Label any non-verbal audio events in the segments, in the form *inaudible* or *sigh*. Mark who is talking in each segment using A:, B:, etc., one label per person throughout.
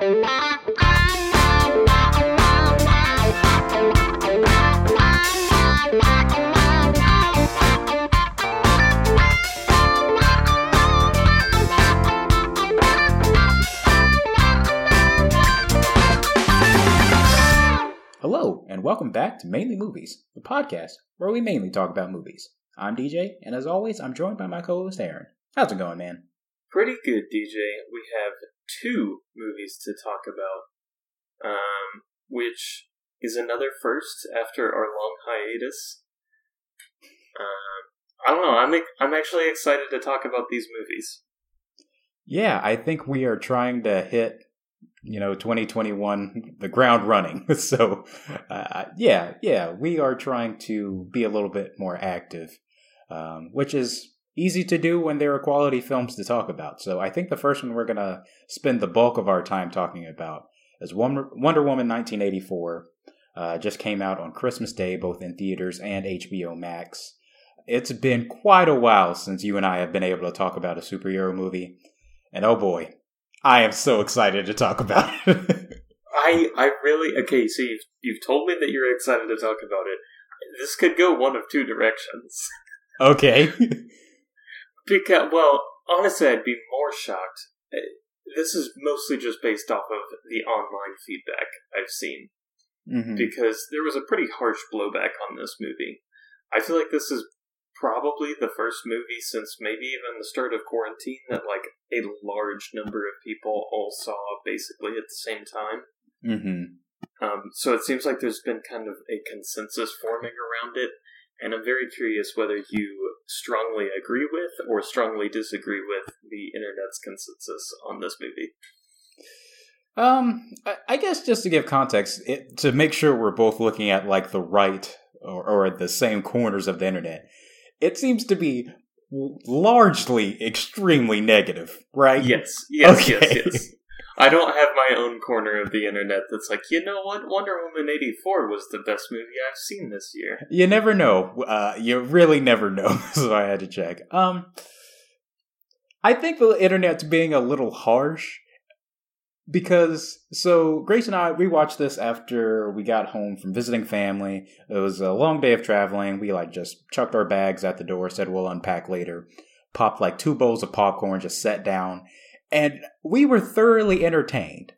A: Hello, and welcome back to Mainly Movies, the podcast where we mainly talk about movies. I'm DJ, and as always, I'm joined by my co host Aaron. How's it going, man?
B: Pretty good, DJ. We have two movies to talk about, um, which is another first after our long hiatus. Um, I don't know. I'm I'm actually excited to talk about these movies.
A: Yeah, I think we are trying to hit you know 2021 the ground running *laughs* so uh, yeah yeah we are trying to be a little bit more active um, which is easy to do when there are quality films to talk about so i think the first one we're going to spend the bulk of our time talking about is wonder, wonder woman 1984 uh, just came out on christmas day both in theaters and hbo max it's been quite a while since you and i have been able to talk about a superhero movie and oh boy I am so excited to talk about it. *laughs*
B: I I really okay. So you've you've told me that you're excited to talk about it. This could go one of two directions.
A: Okay. *laughs*
B: because well, honestly, I'd be more shocked. Uh, this is mostly just based off of the online feedback I've seen, mm-hmm. because there was a pretty harsh blowback on this movie. I feel like this is probably the first movie since maybe even the start of quarantine that like a large number of people all saw basically at the same time. Mm-hmm. Um, so it seems like there's been kind of a consensus forming around it, and I'm very curious whether you strongly agree with or strongly disagree with the internet's consensus on this movie.
A: Um, I guess just to give context, it, to make sure we're both looking at like the right or, or the same corners of the internet it seems to be largely extremely negative, right?
B: Yes, yes, okay. yes, yes. I don't have my own corner of the internet that's like, you know what, Wonder Woman 84 was the best movie I've seen this year.
A: You never know. Uh, you really never know, *laughs* so I had to check. Um, I think the internet's being a little harsh because so Grace and I we watched this after we got home from visiting family. It was a long day of traveling. We like just chucked our bags at the door, said we'll unpack later. Popped like two bowls of popcorn, just sat down, and we were thoroughly entertained.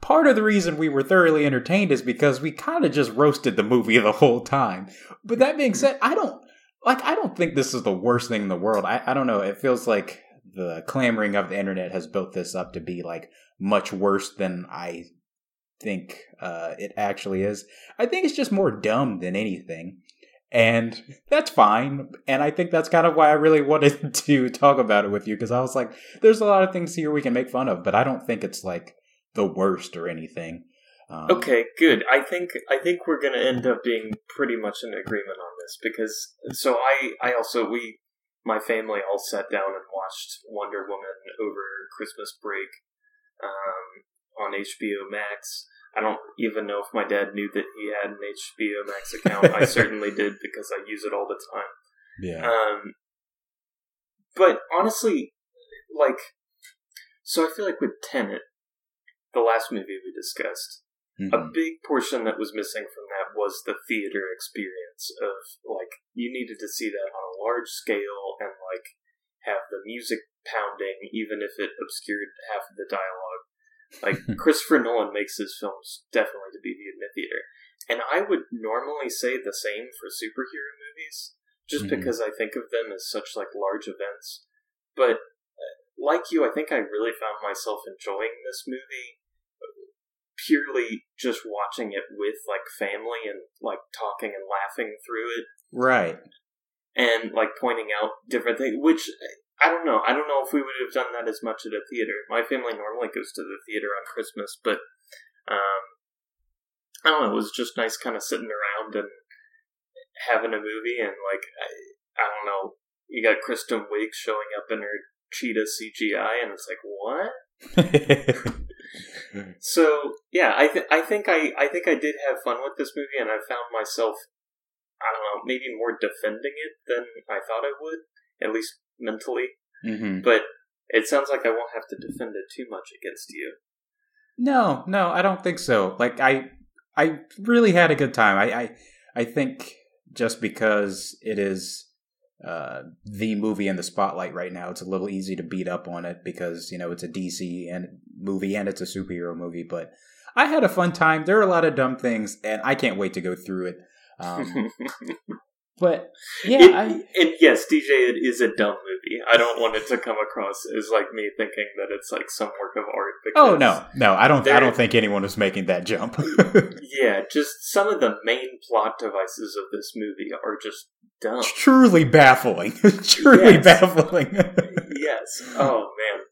A: Part of the reason we were thoroughly entertained is because we kind of just roasted the movie the whole time. But that being said, I don't like I don't think this is the worst thing in the world. I, I don't know. It feels like the clamoring of the internet has built this up to be like much worse than I think uh, it actually is. I think it's just more dumb than anything. And that's fine. And I think that's kind of why I really wanted *laughs* to talk about it with you because I was like, there's a lot of things here we can make fun of, but I don't think it's like the worst or anything.
B: Um, okay, good. I think I think we're going to end up being pretty much in agreement on this because so I I also we my family all sat down and watched Wonder Woman over Christmas break um, on HBO Max. I don't even know if my dad knew that he had an HBO Max account. I *laughs* certainly did because I use it all the time.
A: Yeah.
B: Um, but honestly, like, so I feel like with Tenet, the last movie we discussed, mm-hmm. a big portion that was missing from that was the theater experience of like you needed to see that on a large scale and like have the music pounding, even if it obscured half of the dialogue. Like *laughs* Christopher Nolan makes his films definitely to be viewed in a theater, and I would normally say the same for superhero movies, just mm-hmm. because I think of them as such like large events. But uh, like you, I think I really found myself enjoying this movie purely just watching it with like family and like talking and laughing through it.
A: Right.
B: And like pointing out different things, which I don't know. I don't know if we would have done that as much at a theater. My family normally goes to the theater on Christmas, but um, I don't know. It was just nice, kind of sitting around and having a movie, and like I, I don't know. You got Kristen Wiig showing up in her cheetah CGI, and it's like what? *laughs* so yeah, I th- I think I I think I did have fun with this movie, and I found myself I don't know maybe more defending it than I thought I would, at least mentally. Mm-hmm. But it sounds like I won't have to defend it too much against you.
A: No, no, I don't think so. Like I, I really had a good time. I, I, I think just because it is uh, the movie in the spotlight right now, it's a little easy to beat up on it because you know it's a DCEU movie and it's a superhero movie. But I had a fun time. There are a lot of dumb things, and I can't wait to go through it. Um, *laughs* but yeah,
B: it,
A: I,
B: and yes, DJ, it is a dumb movie. I don't want it to come across as like me thinking that it's like some work of art.
A: Oh no, no, I don't. I don't think anyone is making that jump. *laughs*
B: yeah, just some of the main plot devices of this movie are just dumb.
A: Truly baffling. *laughs* Truly yes. baffling. *laughs*
B: yes. Oh man.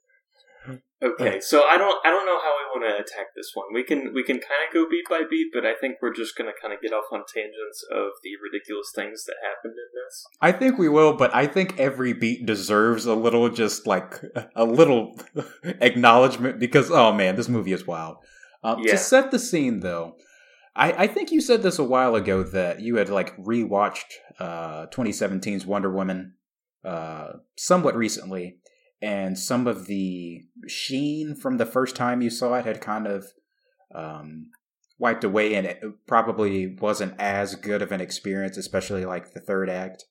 B: Okay, so I don't I don't know how we want to attack this one. We can we can kind of go beat by beat, but I think we're just going to kind of get off on tangents of the ridiculous things that happened in this.
A: I think we will, but I think every beat deserves a little just like a little *laughs* acknowledgement because oh man, this movie is wild. Um, yeah. To set the scene though, I, I think you said this a while ago that you had like rewatched uh, 2017's Wonder Woman uh, somewhat recently and some of the sheen from the first time you saw it had kind of um, wiped away, and it probably wasn't as good of an experience, especially like the third act.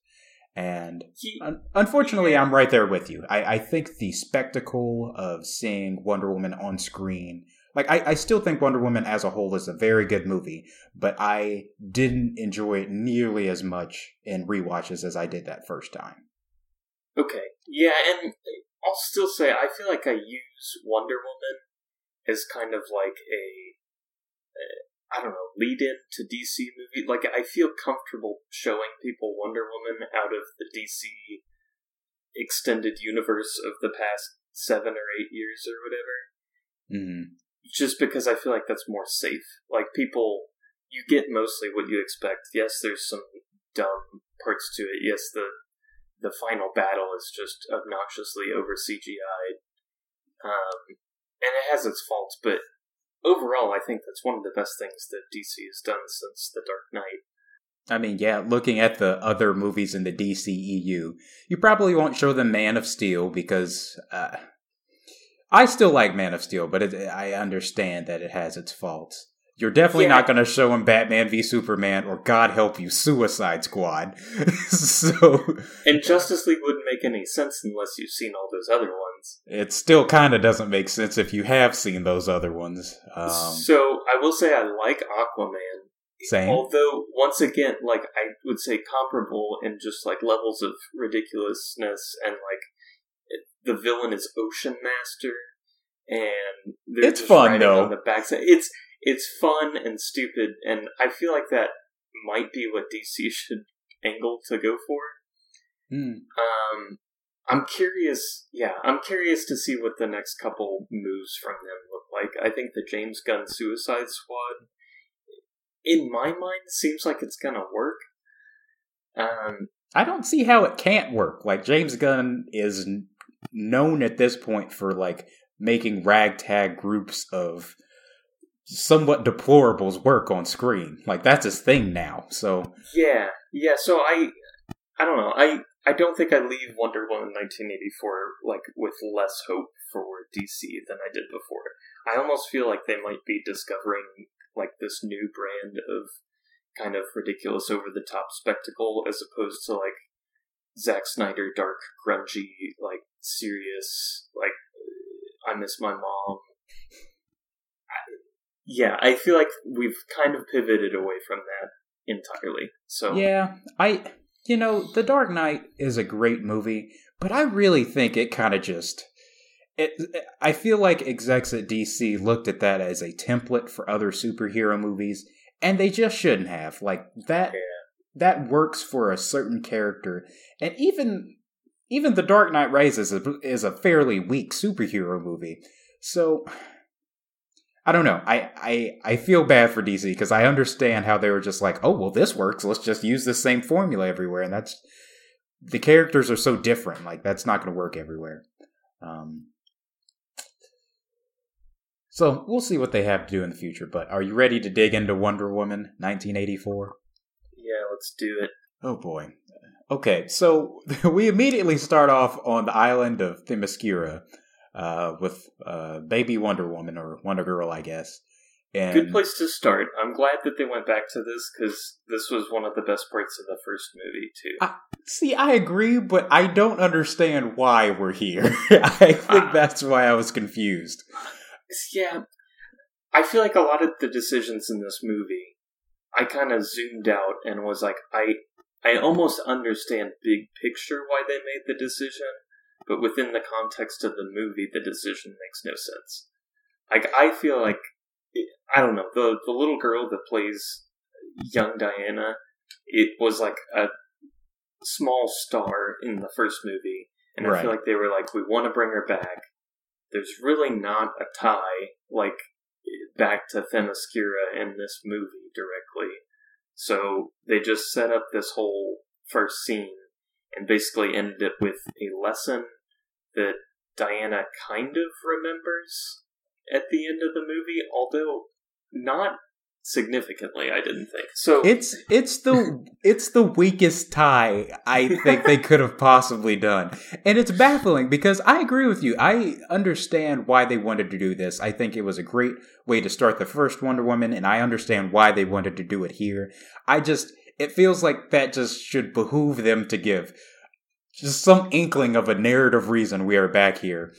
A: And un- unfortunately, I'm right there with you. I-, I think the spectacle of seeing Wonder Woman on screen, like I-, I still think Wonder Woman as a whole is a very good movie, but I didn't enjoy it nearly as much in re-watches as I did that first time.
B: Okay, yeah, and I'll still say I feel like I use Wonder Woman as kind of like a, a I don't know lead in to DC movie. Like I feel comfortable showing people Wonder Woman out of the DC extended universe of the past seven or eight years or whatever.
A: Mm-hmm.
B: Just because I feel like that's more safe. Like people, you get mostly what you expect. Yes, there's some dumb parts to it. Yes, the the final battle is just obnoxiously over CGI'd. Um, and it has its faults, but overall, I think that's one of the best things that DC has done since The Dark Knight.
A: I mean, yeah, looking at the other movies in the DCEU, you probably won't show them Man of Steel because uh, I still like Man of Steel, but it, I understand that it has its faults. You're definitely yeah. not going to show him Batman v Superman or God help you, Suicide Squad. *laughs* so
B: And Justice League wouldn't make any sense unless you've seen all those other ones.
A: It still kind of doesn't make sense if you have seen those other ones. Um,
B: so I will say I like Aquaman.
A: Same.
B: Although once again, like I would say comparable in just like levels of ridiculousness and like the villain is Ocean Master and
A: it's fun though.
B: The backside, it's it's fun and stupid, and I feel like that might be what DC *laughs* should angle to go for.
A: Mm.
B: Um, I'm curious. Yeah, I'm curious to see what the next couple moves from them look like. I think the James Gunn Suicide Squad, in my mind, seems like it's gonna work. Um,
A: I don't see how it can't work. Like James Gunn is known at this point for like making ragtag groups of somewhat deplorables work on screen. Like that's his thing now. So
B: yeah, yeah. So I, I don't know. I I don't think I leave Wonder Woman 1984 like with less hope for DC than I did before. I almost feel like they might be discovering like this new brand of kind of ridiculous over the top spectacle as opposed to like Zack Snyder dark grungy like serious like I miss my mom yeah, I feel like we've kind of pivoted away from that entirely. So
A: yeah, I you know the Dark Knight is a great movie, but I really think it kind of just. It, I feel like execs at DC looked at that as a template for other superhero movies, and they just shouldn't have. Like that,
B: yeah.
A: that works for a certain character, and even even The Dark Knight Rises is a, is a fairly weak superhero movie. So I don't know. I I I feel bad for DC because I understand how they were just like, oh well, this works. Let's just use the same formula everywhere, and that's the characters are so different. Like that's not going to work everywhere. Um, so we'll see what they have to do in the future. But are you ready to dig into Wonder Woman 1984?
B: Yeah, let's do it.
A: Oh boy. Okay, so *laughs* we immediately start off on the island of Themyscira, uh, with uh, Baby Wonder Woman or Wonder Girl, I guess.
B: And Good place to start. I'm glad that they went back to this because this was one of the best parts of the first movie too.
A: I, see, I agree, but I don't understand why we're here. *laughs* I think uh, that's why I was confused.
B: Yeah, I feel like a lot of the decisions in this movie, I kind of zoomed out and was like, I, I almost understand big picture why they made the decision, but within the context of the movie, the decision makes no sense. Like I feel like I don't know the the little girl that plays young Diana. It was like a small star in the first movie, and right. I feel like they were like, we want to bring her back. There's really not a tie like back to Themyscira in this movie directly, so they just set up this whole first scene and basically ended it with a lesson that Diana kind of remembers at the end of the movie, although not significantly i didn't think. So
A: it's it's the it's the weakest tie i think they could have possibly done. And it's baffling because i agree with you. I understand why they wanted to do this. I think it was a great way to start the first wonder woman and i understand why they wanted to do it here. I just it feels like that just should behoove them to give just some inkling of a narrative reason we are back here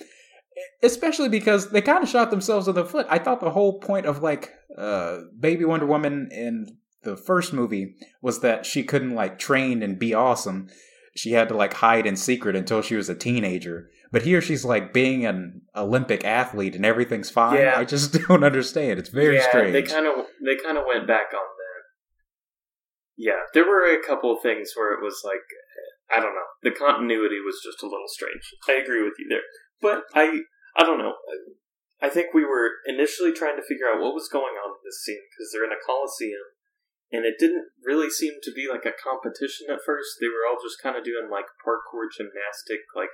A: especially because they kind of shot themselves in the foot. I thought the whole point of like uh, Baby Wonder Woman in the first movie was that she couldn't like train and be awesome. She had to like hide in secret until she was a teenager. But here she's like being an Olympic athlete and everything's fine. Yeah. I just *laughs* don't understand. It's very
B: yeah,
A: strange.
B: They kind of they kind of went back on that. Yeah, there were a couple of things where it was like I don't know. The continuity was just a little strange. I agree with you there. But I I don't know. I think we were initially trying to figure out what was going on in this scene because they're in a coliseum, and it didn't really seem to be like a competition at first. They were all just kind of doing like parkour gymnastic, like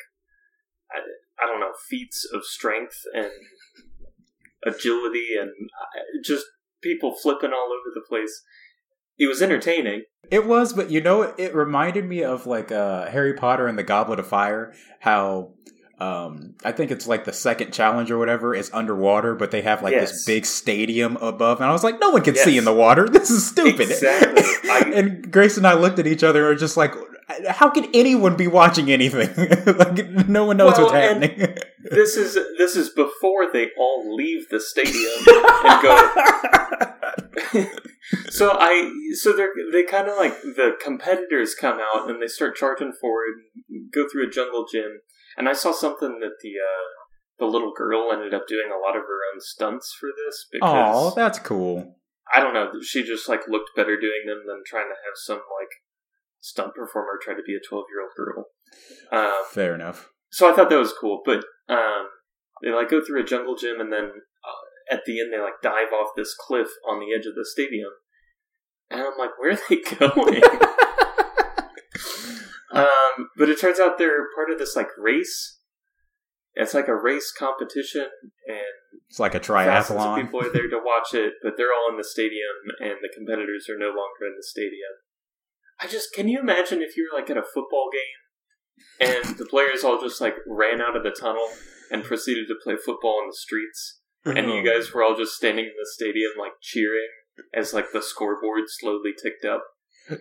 B: I, I don't know, feats of strength and agility, and uh, just people flipping all over the place. It was entertaining.
A: It was, but you know, it reminded me of like uh, Harry Potter and the Goblet of Fire. How um i think it's like the second challenge or whatever is underwater but they have like yes. this big stadium above and i was like no one can yes. see in the water *laughs* this is stupid exactly. *laughs* I, and grace and i looked at each other and were just like how can anyone be watching anything *laughs* like no one knows well, what's happening *laughs*
B: this is this is before they all leave the stadium *laughs* and go so i so they're they kind of like the competitors come out and they start charging forward go through a jungle gym and I saw something that the uh, the little girl ended up doing a lot of her own stunts for this.
A: Because, oh, that's cool.
B: I don't know. She just like looked better doing them than trying to have some like stunt performer try to be a twelve year old girl.
A: Um, Fair enough.
B: So I thought that was cool, but um, they like go through a jungle gym and then uh, at the end they like dive off this cliff on the edge of the stadium, and I'm like, where are they *laughs* going? *laughs* Um, but it turns out they're part of this like race. It's like a race competition, and
A: it's like a triathlon.
B: People are there to watch it, but they're all in the stadium, and the competitors are no longer in the stadium. I just can you imagine if you were like at a football game, and the players all just like ran out of the tunnel and proceeded to play football in the streets, and you uh-huh. guys were all just standing in the stadium like cheering as like the scoreboard slowly ticked up.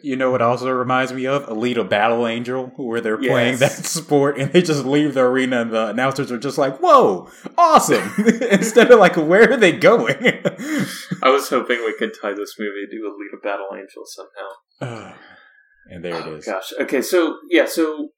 A: You know what also reminds me of? Alita Battle Angel, where they're yes. playing that *laughs* sport and they just leave the arena and the announcers are just like, whoa, awesome! *laughs* Instead of like, where are they going?
B: I was hoping we could tie this movie to Alita Battle Angel somehow. *sighs* *sighs*
A: and there it oh, is.
B: Gosh. Okay, so, yeah, so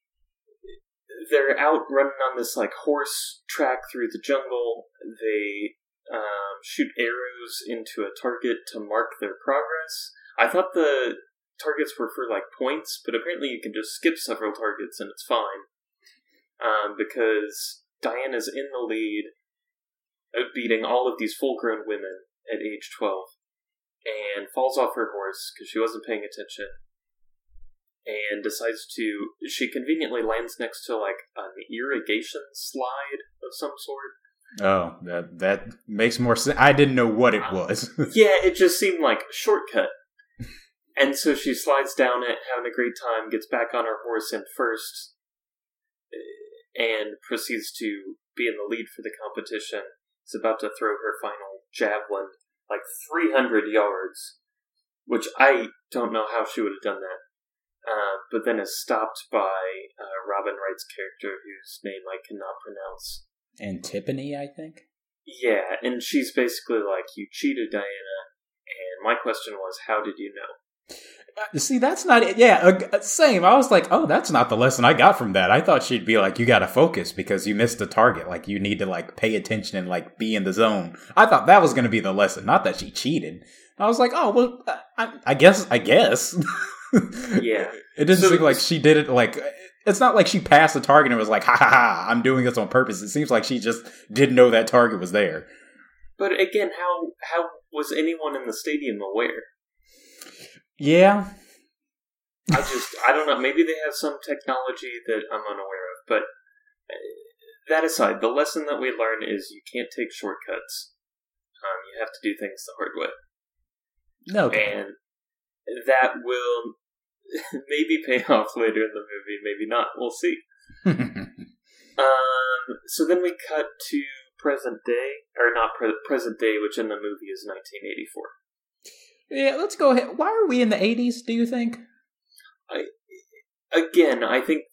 B: they're out running on this like horse track through the jungle. They um, shoot arrows into a target to mark their progress. I thought the targets were for like points, but apparently you can just skip several targets and it's fine. Um, because Diana's in the lead, beating all of these full grown women at age 12, and falls off her horse because she wasn't paying attention, and decides to. She conveniently lands next to like an irrigation slide of some sort.
A: Oh, that that makes more sense. I didn't know what it was. *laughs*
B: yeah, it just seemed like a shortcut *laughs* and so she slides down it, having a great time, gets back on her horse and first, eh, and proceeds to be in the lead for the competition, is about to throw her final javelin like 300 yards, which I don't know how she would have done that. Uh, but then is stopped by uh, Robin Wright's character, whose name I cannot pronounce.
A: Antiphony, I think.
B: Yeah, and she's basically like, "You cheated, Diana." And my question was, "How did you know?"
A: Uh, see, that's not it. Yeah, uh, same. I was like, oh, that's not the lesson I got from that. I thought she'd be like, you got to focus because you missed the target. Like, you need to like pay attention and like be in the zone. I thought that was going to be the lesson, not that she cheated. I was like, oh, well, I, I guess, I guess. *laughs*
B: yeah. *laughs*
A: It doesn't so, seem like she did it like. It's not like she passed the target and was like, ha ha ha, I'm doing this on purpose. It seems like she just didn't know that target was there.
B: But again, how how was anyone in the stadium aware?
A: Yeah.
B: I just, I don't know. Maybe they have some technology that I'm unaware of. But uh, that aside, the lesson that we learn is you can't take shortcuts. Um, you have to do things the hard way.
A: No.
B: Okay. And that will *laughs* maybe pay *laughs* off later in the movie, maybe not. We'll see. *laughs* um, so then we cut to present day, or not pre- present day, which in the movie is 1984.
A: Yeah, let's go ahead. Why are we in the 80s, do you think?
B: I, again, I think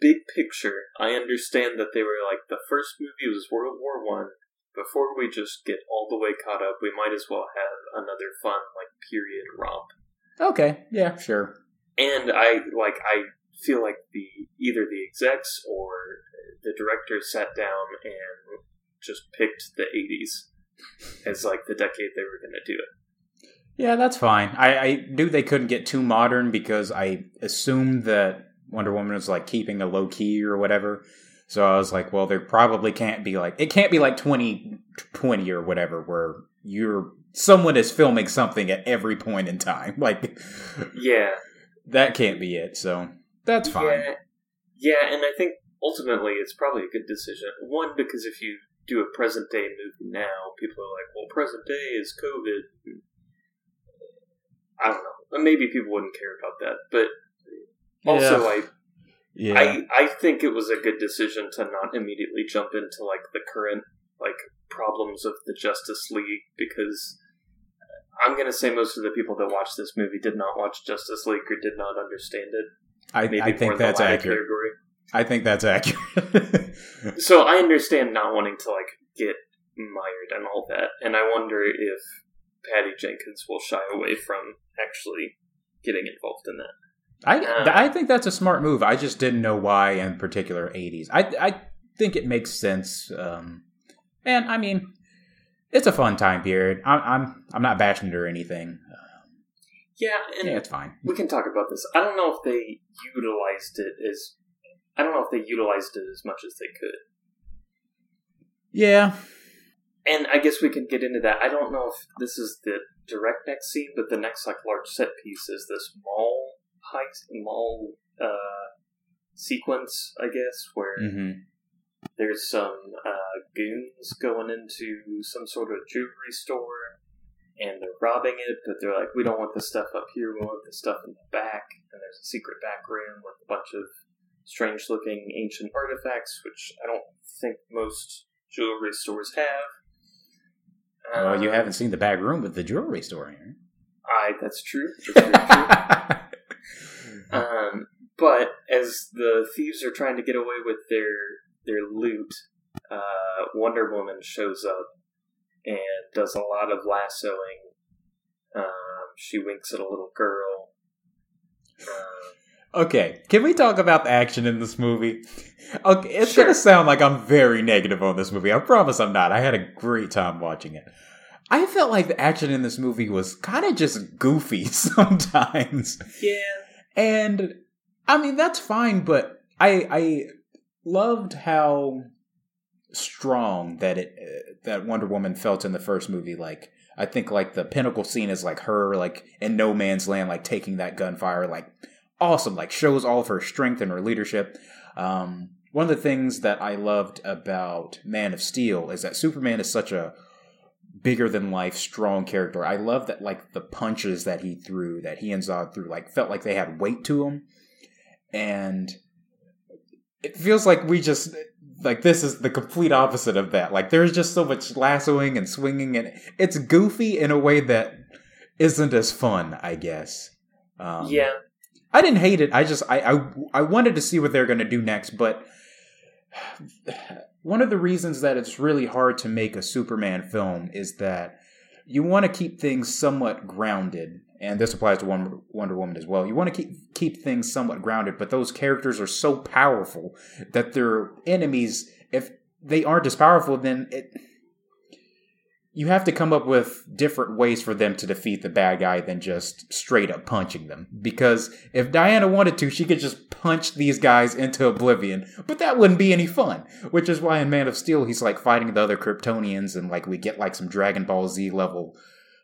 B: big picture, I understand that they were like the first movie was World War One. Before we just get all the way caught up, we might as well have another fun like period romp.
A: Okay, yeah, sure.
B: And I like I feel like the either the execs or the director sat down and just picked the 80s as like the decade they were going to do it.
A: Yeah, that's fine. I, I knew they couldn't get too modern because I assumed that Wonder Woman was like keeping a low key or whatever. So I was like, well, there probably can't be like it can't be like 2020 or whatever where you're someone is filming something at every point in time. *laughs* Like
B: Yeah.
A: That can't be it. So that's fine.
B: Yeah. Yeah, and I think ultimately it's probably a good decision. One because if you do a present day movie now, people are like, well, present day is COVID. I don't know. Maybe people wouldn't care about that, but also yeah. I. Yeah. I, I think it was a good decision to not immediately jump into like the current like problems of the Justice League because I'm gonna say most of the people that watched this movie did not watch Justice League or did not understand it.
A: I, I think that's accurate. Category. I think that's accurate.
B: so I understand not wanting to like get mired and all that, and I wonder if Patty Jenkins will shy away from actually getting involved in that.
A: I uh, I think that's a smart move. I just didn't know why in particular 80s. I I think it makes sense. Um, and I mean, it's a fun time period. I'm I'm I'm not bashing it or anything.
B: Yeah, and
A: yeah, it's fine.
B: We can talk about this. I don't know if they utilized it as I don't know if they utilized it as much as they could.
A: Yeah,
B: and I guess we can get into that. I don't know if this is the direct next scene, but the next like large set piece is this mall heist, mall uh, sequence, I guess, where
A: mm-hmm.
B: There's some uh, goons going into some sort of jewelry store, and they're robbing it, but they're like, "We don't want the stuff up here. We want the stuff in the back." And there's a secret back room with a bunch of strange-looking ancient artifacts, which I don't think most jewelry stores have.
A: Um, well, you haven't seen the back room with the jewelry store here.
B: I that's true. That's true. *laughs* um, but as the thieves are trying to get away with their their loot, uh, Wonder Woman shows up and does a lot of lassoing. Um, she winks at a little girl.
A: Um, okay, can we talk about the action in this movie? Okay, it's sure. gonna sound like I'm very negative on this movie. I promise I'm not. I had a great time watching it. I felt like the action in this movie was kind of just goofy *laughs* sometimes.
B: Yeah.
A: And I mean that's fine, but I I loved how strong that it uh, that Wonder Woman felt in the first movie like I think like the pinnacle scene is like her like in no man's land like taking that gunfire like awesome like shows all of her strength and her leadership. Um one of the things that I loved about Man of Steel is that Superman is such a bigger than life, strong character. I love that like the punches that he threw, that he and Zod threw, like felt like they had weight to them. And it feels like we just like this is the complete opposite of that. Like there's just so much lassoing and swinging, and it's goofy in a way that isn't as fun, I guess.
B: Um, yeah,
A: I didn't hate it. I just I I, I wanted to see what they're going to do next, but *sighs* one of the reasons that it's really hard to make a Superman film is that you want to keep things somewhat grounded, and this applies to Wonder Woman as well. You want to keep keep things somewhat grounded, but those characters are so powerful that their enemies, if they aren't as powerful, then it you have to come up with different ways for them to defeat the bad guy than just straight up punching them. Because if Diana wanted to, she could just punch these guys into oblivion, but that wouldn't be any fun. Which is why in Man of Steel, he's like fighting the other Kryptonians and like we get like some Dragon Ball Z level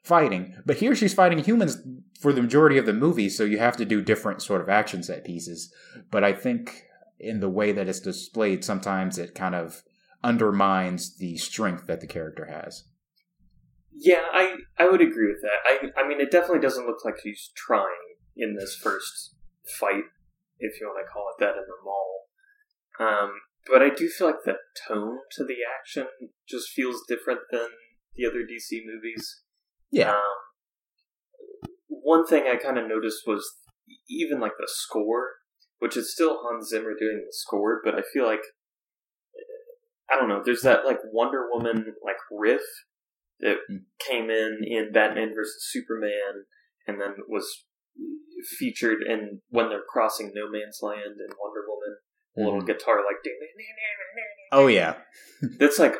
A: fighting. But here she's fighting humans for the majority of the movie, so you have to do different sort of action set pieces. But I think in the way that it's displayed, sometimes it kind of undermines the strength that the character has.
B: Yeah, I I would agree with that. I I mean, it definitely doesn't look like she's trying in this first fight, if you want to call it that, in the mall. Um, but I do feel like the tone to the action just feels different than the other DC movies.
A: Yeah.
B: Um, one thing I kind of noticed was even like the score, which is still Hans Zimmer doing the score, but I feel like I don't know. There's that like Wonder Woman like riff that mm. came in in Batman versus Superman, and then was featured in when they're crossing No Man's Land and Wonder Woman. A little mm. guitar like *laughs*
A: oh yeah,
B: that's like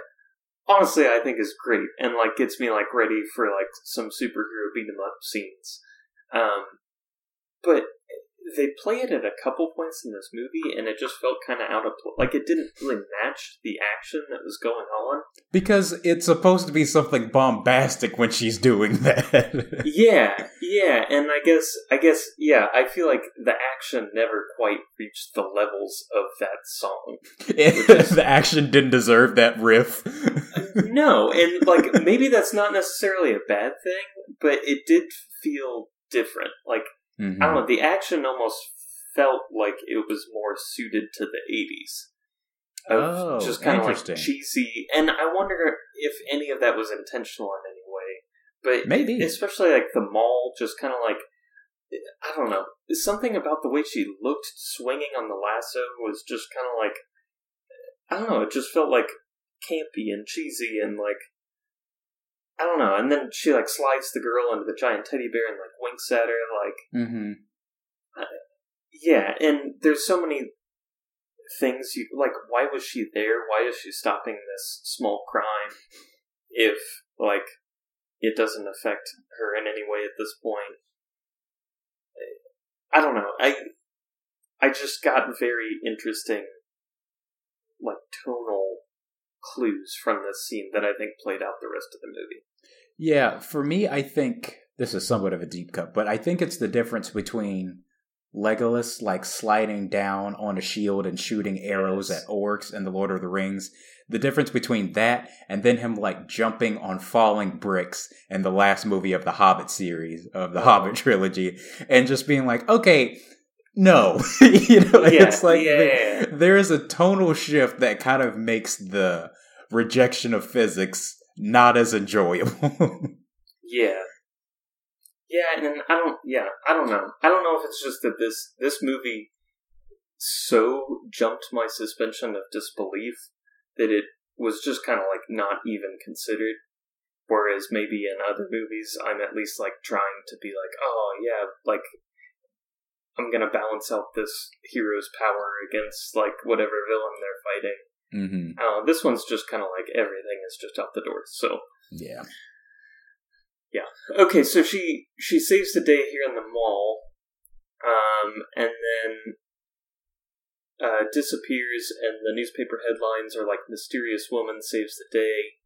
B: honestly I think is great and like gets me like ready for like some superhero beat 'em up scenes. Um, but they play it at a couple points in this movie, and it just felt kind of out of place. Like it didn't really match the action that was going on.
A: Because it's supposed to be something bombastic when she's doing *laughs* that.
B: yeah, yeah, and I guess, I guess, yeah, I feel like the action never quite reached the levels of that song. *laughs*
A: Is, the action didn't deserve that riff. *laughs*
B: no, and like maybe that's not necessarily a bad thing, but it did feel different. Like Mm-hmm. I don't know. The action almost felt like it was more suited to the '80s. Of oh, just kind of like cheesy, and I wonder if any of that was intentional in any way. But
A: maybe,
B: especially like the mall, just kind of like I don't know. Something about the way she looked swinging on the lasso was just kind of like I don't know. It just felt like campy and cheesy and like I don't know. And then she like slides the girl into the giant teddy bear and like winks at her, like.
A: Mm-hmm.
B: Uh, yeah, and there's so many things you like. Why was she there? Why is she stopping this small crime? If like it doesn't affect her in any way at this point. I don't know. I I just got very interesting, like tonal clues from this scene that I think played out the rest of the movie.
A: Yeah, for me, I think this is somewhat of a deep cut, but I think it's the difference between Legolas like sliding down on a shield and shooting arrows yes. at orcs in the Lord of the Rings. The difference between that and then him like jumping on falling bricks in the last movie of the Hobbit series of the Hobbit *laughs* trilogy, and just being like, okay, no, *laughs* you know, yeah, it's like yeah. there, there is a tonal shift that kind of makes the rejection of physics not as enjoyable. *laughs*
B: yeah. Yeah, and I don't yeah, I don't know. I don't know if it's just that this this movie so jumped my suspension of disbelief that it was just kind of like not even considered. Whereas maybe in other movies, I'm at least like trying to be like, oh yeah, like I'm gonna balance out this hero's power against like whatever villain they're fighting.
A: Mm-hmm.
B: Uh, this one's just kind of like everything is just out the door. So
A: yeah,
B: yeah. Okay, so she she saves the day here in the mall, um, and then uh, disappears, and the newspaper headlines are like "Mysterious woman saves the day."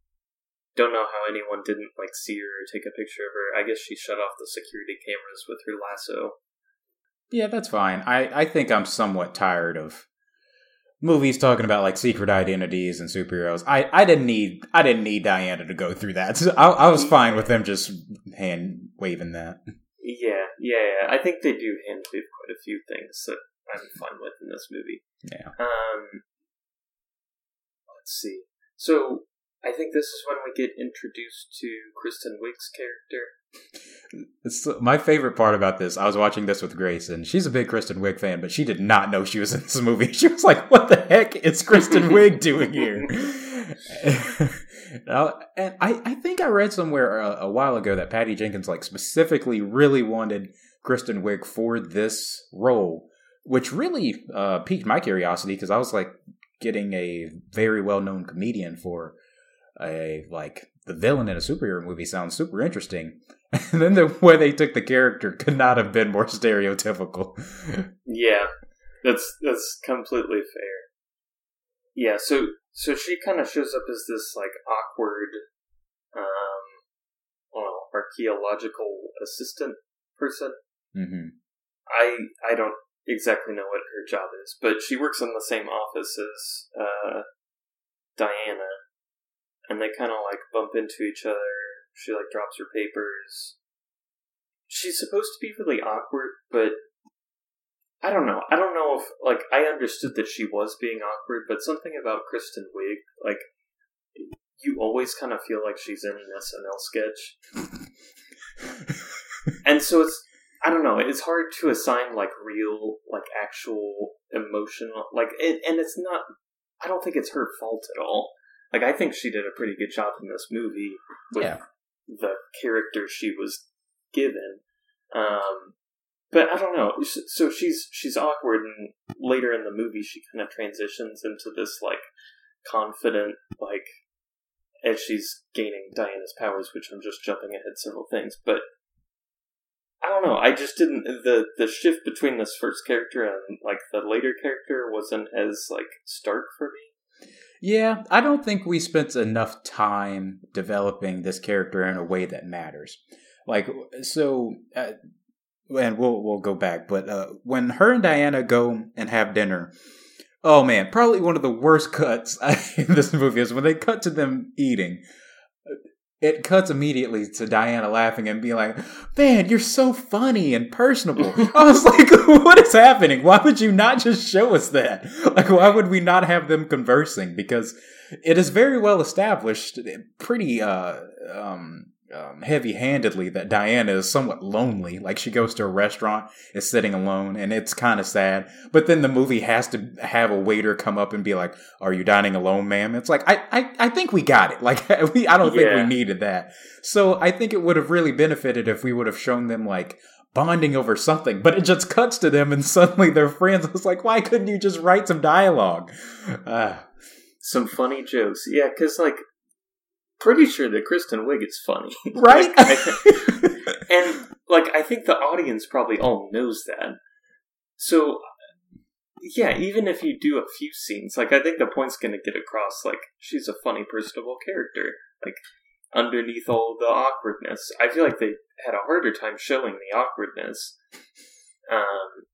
B: Don't know how anyone didn't like see her or take a picture of her. I guess she shut off the security cameras with her lasso.
A: Yeah, that's fine. I I think I'm somewhat tired of movies talking about like secret identities and superheroes. I, I didn't need I didn't need Diana to go through that. So I, I was fine with them just hand waving that.
B: Yeah, yeah, yeah. I think they do hand wave quite a few things that I'm fine with in this movie.
A: Yeah.
B: Um. let's see. So I think this is when we get introduced to Kristen Wiig's character.
A: It's my favorite part about this. I was watching this with Grace, and she's a big Kristen Wiig fan, but she did not know she was in this movie. *laughs* She was like, "What the heck is Kristen *laughs* Wiig doing here?" *laughs* and I, I think I read somewhere a, a, while ago that Patty Jenkins like specifically really wanted Kristen Wiig for this role, which really uh, piqued my curiosity because I was like getting a very well known comedian for a like the villain in a superhero movie sounds super interesting. *laughs* And then the way they took the character could not have been more stereotypical.
B: yeah, that's that's completely fair. Yeah, so so she kind of shows up as this like awkward, um, well, archaeological assistant person.
A: Mm-hmm.
B: I I don't exactly know what her job is, but she works in the same office as uh, Diana, and they kind of like bump into each other. She like drops her papers. She's supposed to be really awkward, but I don't know. I don't know if like I understood that she was being awkward, but something about Kristen Wiig, like you always kind of feel like she's in an SNL sketch. *laughs* and so it's I don't know, it's hard to assign like real like actual emotional like it, and it's not I don't think it's her fault at all. Like I think she did a pretty good job in this movie with yeah. the character she was given. Um, but I don't know. So she's she's awkward, and later in the movie, she kind of transitions into this like confident, like as she's gaining Diana's powers, which I'm just jumping ahead several things, but I don't know. I just didn't the the shift between this first character and like the later character wasn't as like stark for me.
A: Yeah, I don't think we spent enough time developing this character in a way that matters. Like, so, uh, and we'll we'll go back, but uh, when her and Diana go and have dinner, oh man, probably one of the worst *laughs* cuts *laughs* in this movie is when they cut to them eating it cuts immediately to Diana laughing and being like, "Man, you're so funny and personable." *laughs* I was like, *laughs* "What is happening? Why would you not just show us that? Like, why would we not have them conversing? Because it is very well established, pretty uh, um, um, heavy handedly that Diana is somewhat lonely. Like she goes to a restaurant, is sitting alone, and it's kind of sad. But then the movie has to have a waiter come up and be like, "Are you dining alone, ma'am?" It's like I I, I think we got it. *laughs* Like we I don't yeah. think we needed that. So I think it would have really benefited if we would have shown them like bonding over something, but it just cuts to them and *laughs* suddenly they're friends. It's like, why couldn't you just write some dialogue? Uh,
B: some funny jokes. Yeah, because like pretty sure that Kristen Wiig is funny, *laughs*
A: right?
B: like, *laughs* and like I think the audience probably all knows that. So yeah, even if you do a few scenes, like I think the point's going to get across. Like she's a funny, personable character. Like underneath all the awkwardness, I feel like they had a harder time showing the awkwardness. Um,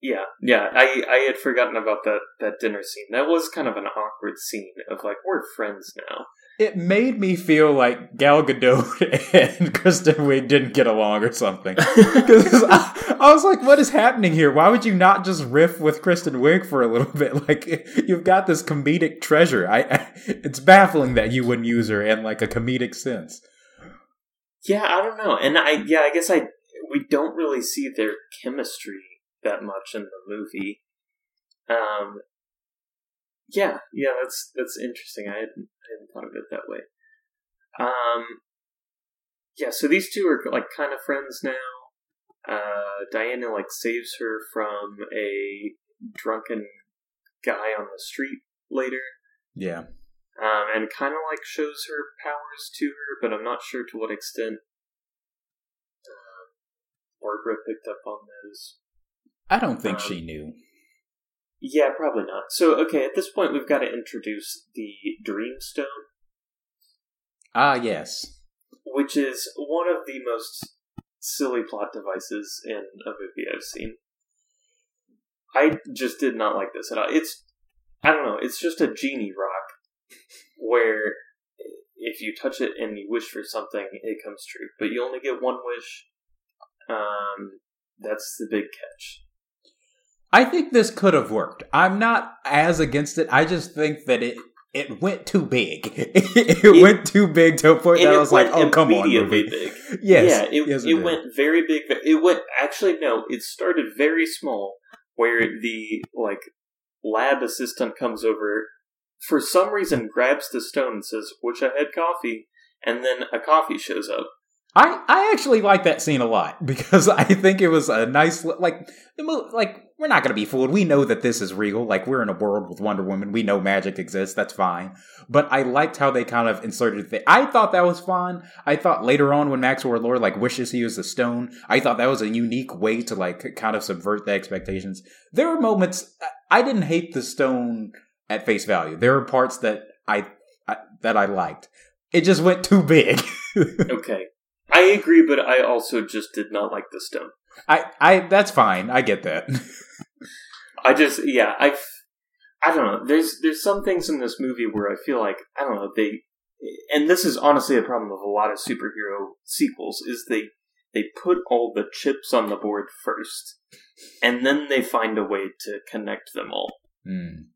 B: yeah, yeah. I I had forgotten about that that dinner scene. That was kind of an awkward scene of like we're friends now
A: it made me feel like Gal Gadot *laughs* and Kristen Wiig didn't get along or something. *laughs* Because I, I, was like, what is happening here? Why would you not just riff with Kristen Wiig for a little *laughs* bit? Like, you've got this comedic treasure. I, I it's baffling that you wouldn't use her in like a comedic sense.
B: Yeah, I don't know, and I yeah, I guess I we don't really see their chemistry that much in the movie. Um, yeah, yeah, that's that's interesting. I hadn't, I hadn't thought of it that way. Um, yeah, so these two are like kind of friends now. Uh, Diana like saves her from a drunken guy on the street later.
A: Yeah.
B: Um, and kind of like shows her powers to her, but I'm not sure to what extent uh, Barbara picked up on those.
A: I don't think um, she knew.
B: Yeah, probably not. So, okay, at this point, we've got to introduce the Dreamstone.
A: Ah, yes.
B: Which is one of the most silly plot devices in a movie I've seen. I just did not like this at all. It's, I don't know, it's just a genie rock *laughs* where if you touch it and you wish for something, it comes true. But you only get one wish. Um, that's the big catch.
A: I think this could have worked. I'm not as against it. I just think that it it went too big. *laughs* it, it, went too big to a point that I was like, "Oh, come on, movie!"
B: Big. *laughs*
A: Yes,
B: yeah, it,
A: yes,
B: it, it went very big. It went actually no, it started very small, where the like lab assistant comes over for some reason grabs the stone and says, "Wish I had coffee," and then a coffee shows up.
A: I, I actually like that scene a lot *laughs* because I think it was a nice like the like we're not going to be fooled. We know that this is real. Like we're in a world with Wonder Woman. We know magic exists. That's fine. But I liked how they kind of inserted it. I thought that was fun. I thought later on when Maxwell Lord like wishes he was a stone, I thought that was a unique way to like kind of subvert the expectations. There were moments I didn't hate the stone at face value. There were parts that I, I that I liked. It just went too big. *laughs*
B: okay. I agree, but I also just did not like the stone.
A: I, I, that's fine. I get that. *laughs*
B: I just, yeah, I, I don't know. There's, there's some things in this movie where I feel like I don't know they, and this is honestly a problem of a lot of superhero sequels is they, they put all the chips on the board first, and then they find a way to connect them all.
A: Mm.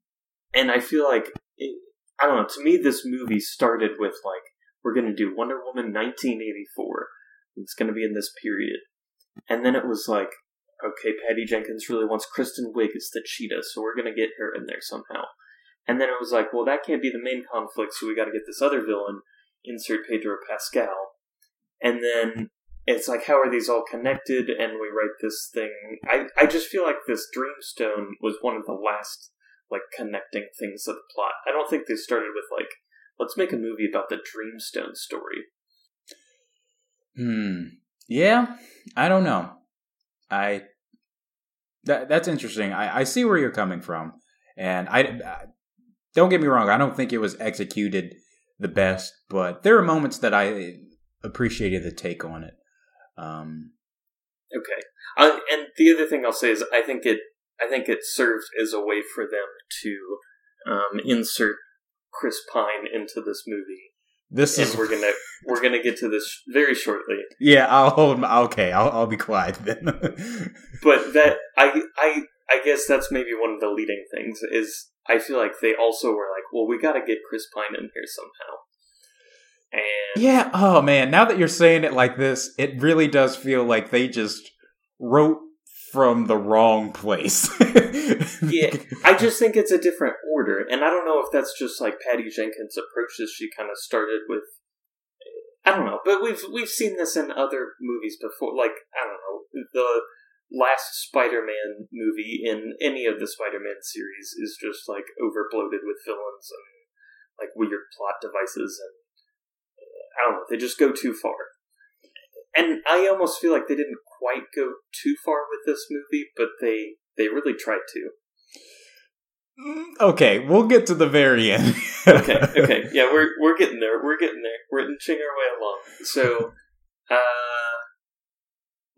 B: And I feel like it, I don't know. To me, this movie started with like we're going to do Wonder Woman 1984. It's going to be in this period. And then it was like, okay, Patty Jenkins really wants Kristen Wiig as the cheetah, so we're going to get her in there somehow. And then it was like, well, that can't be the main conflict, so we got to get this other villain, insert Pedro Pascal. And then it's like, how are these all connected? And we write this thing. I, I just feel like this Dreamstone was one of the last, like, connecting things of the plot. I don't think they started with, like, let's make a movie about the Dreamstone story.
A: Hmm. Yeah, I don't know. I that that's interesting. I, I see where you're coming from, and I, I don't get me wrong. I don't think it was executed the best, but there are moments that I appreciated the take on it. Um,
B: okay, uh, and the other thing I'll say is I think it I think it served as a way for them to um, insert Chris Pine into this movie.
A: This
B: and
A: is
B: we're gonna we're gonna get to this very shortly.
A: Yeah, I'll hold. My, okay, I'll I'll be quiet then. *laughs*
B: but that I I I guess that's maybe one of the leading things is I feel like they also were like, well, we got to get Chris Pine in here somehow. And
A: yeah, oh man, now that you're saying it like this, it really does feel like they just wrote from the wrong place. *laughs*
B: yeah, I just think it's a different order, and I don't know if that's just like Patty Jenkins' approaches. She kind of started with, I don't know, but we've we've seen this in other movies before. Like I don't know, the last Spider-Man movie in any of the Spider-Man series is just like overbloated with villains and like weird plot devices, and I don't know, they just go too far. And I almost feel like they didn't quite go too far with this movie, but they they really tried to.
A: Mm, okay, we'll get to the very end. *laughs*
B: okay, okay, yeah, we're we're getting there. We're getting there. We're inching our way along. So, uh,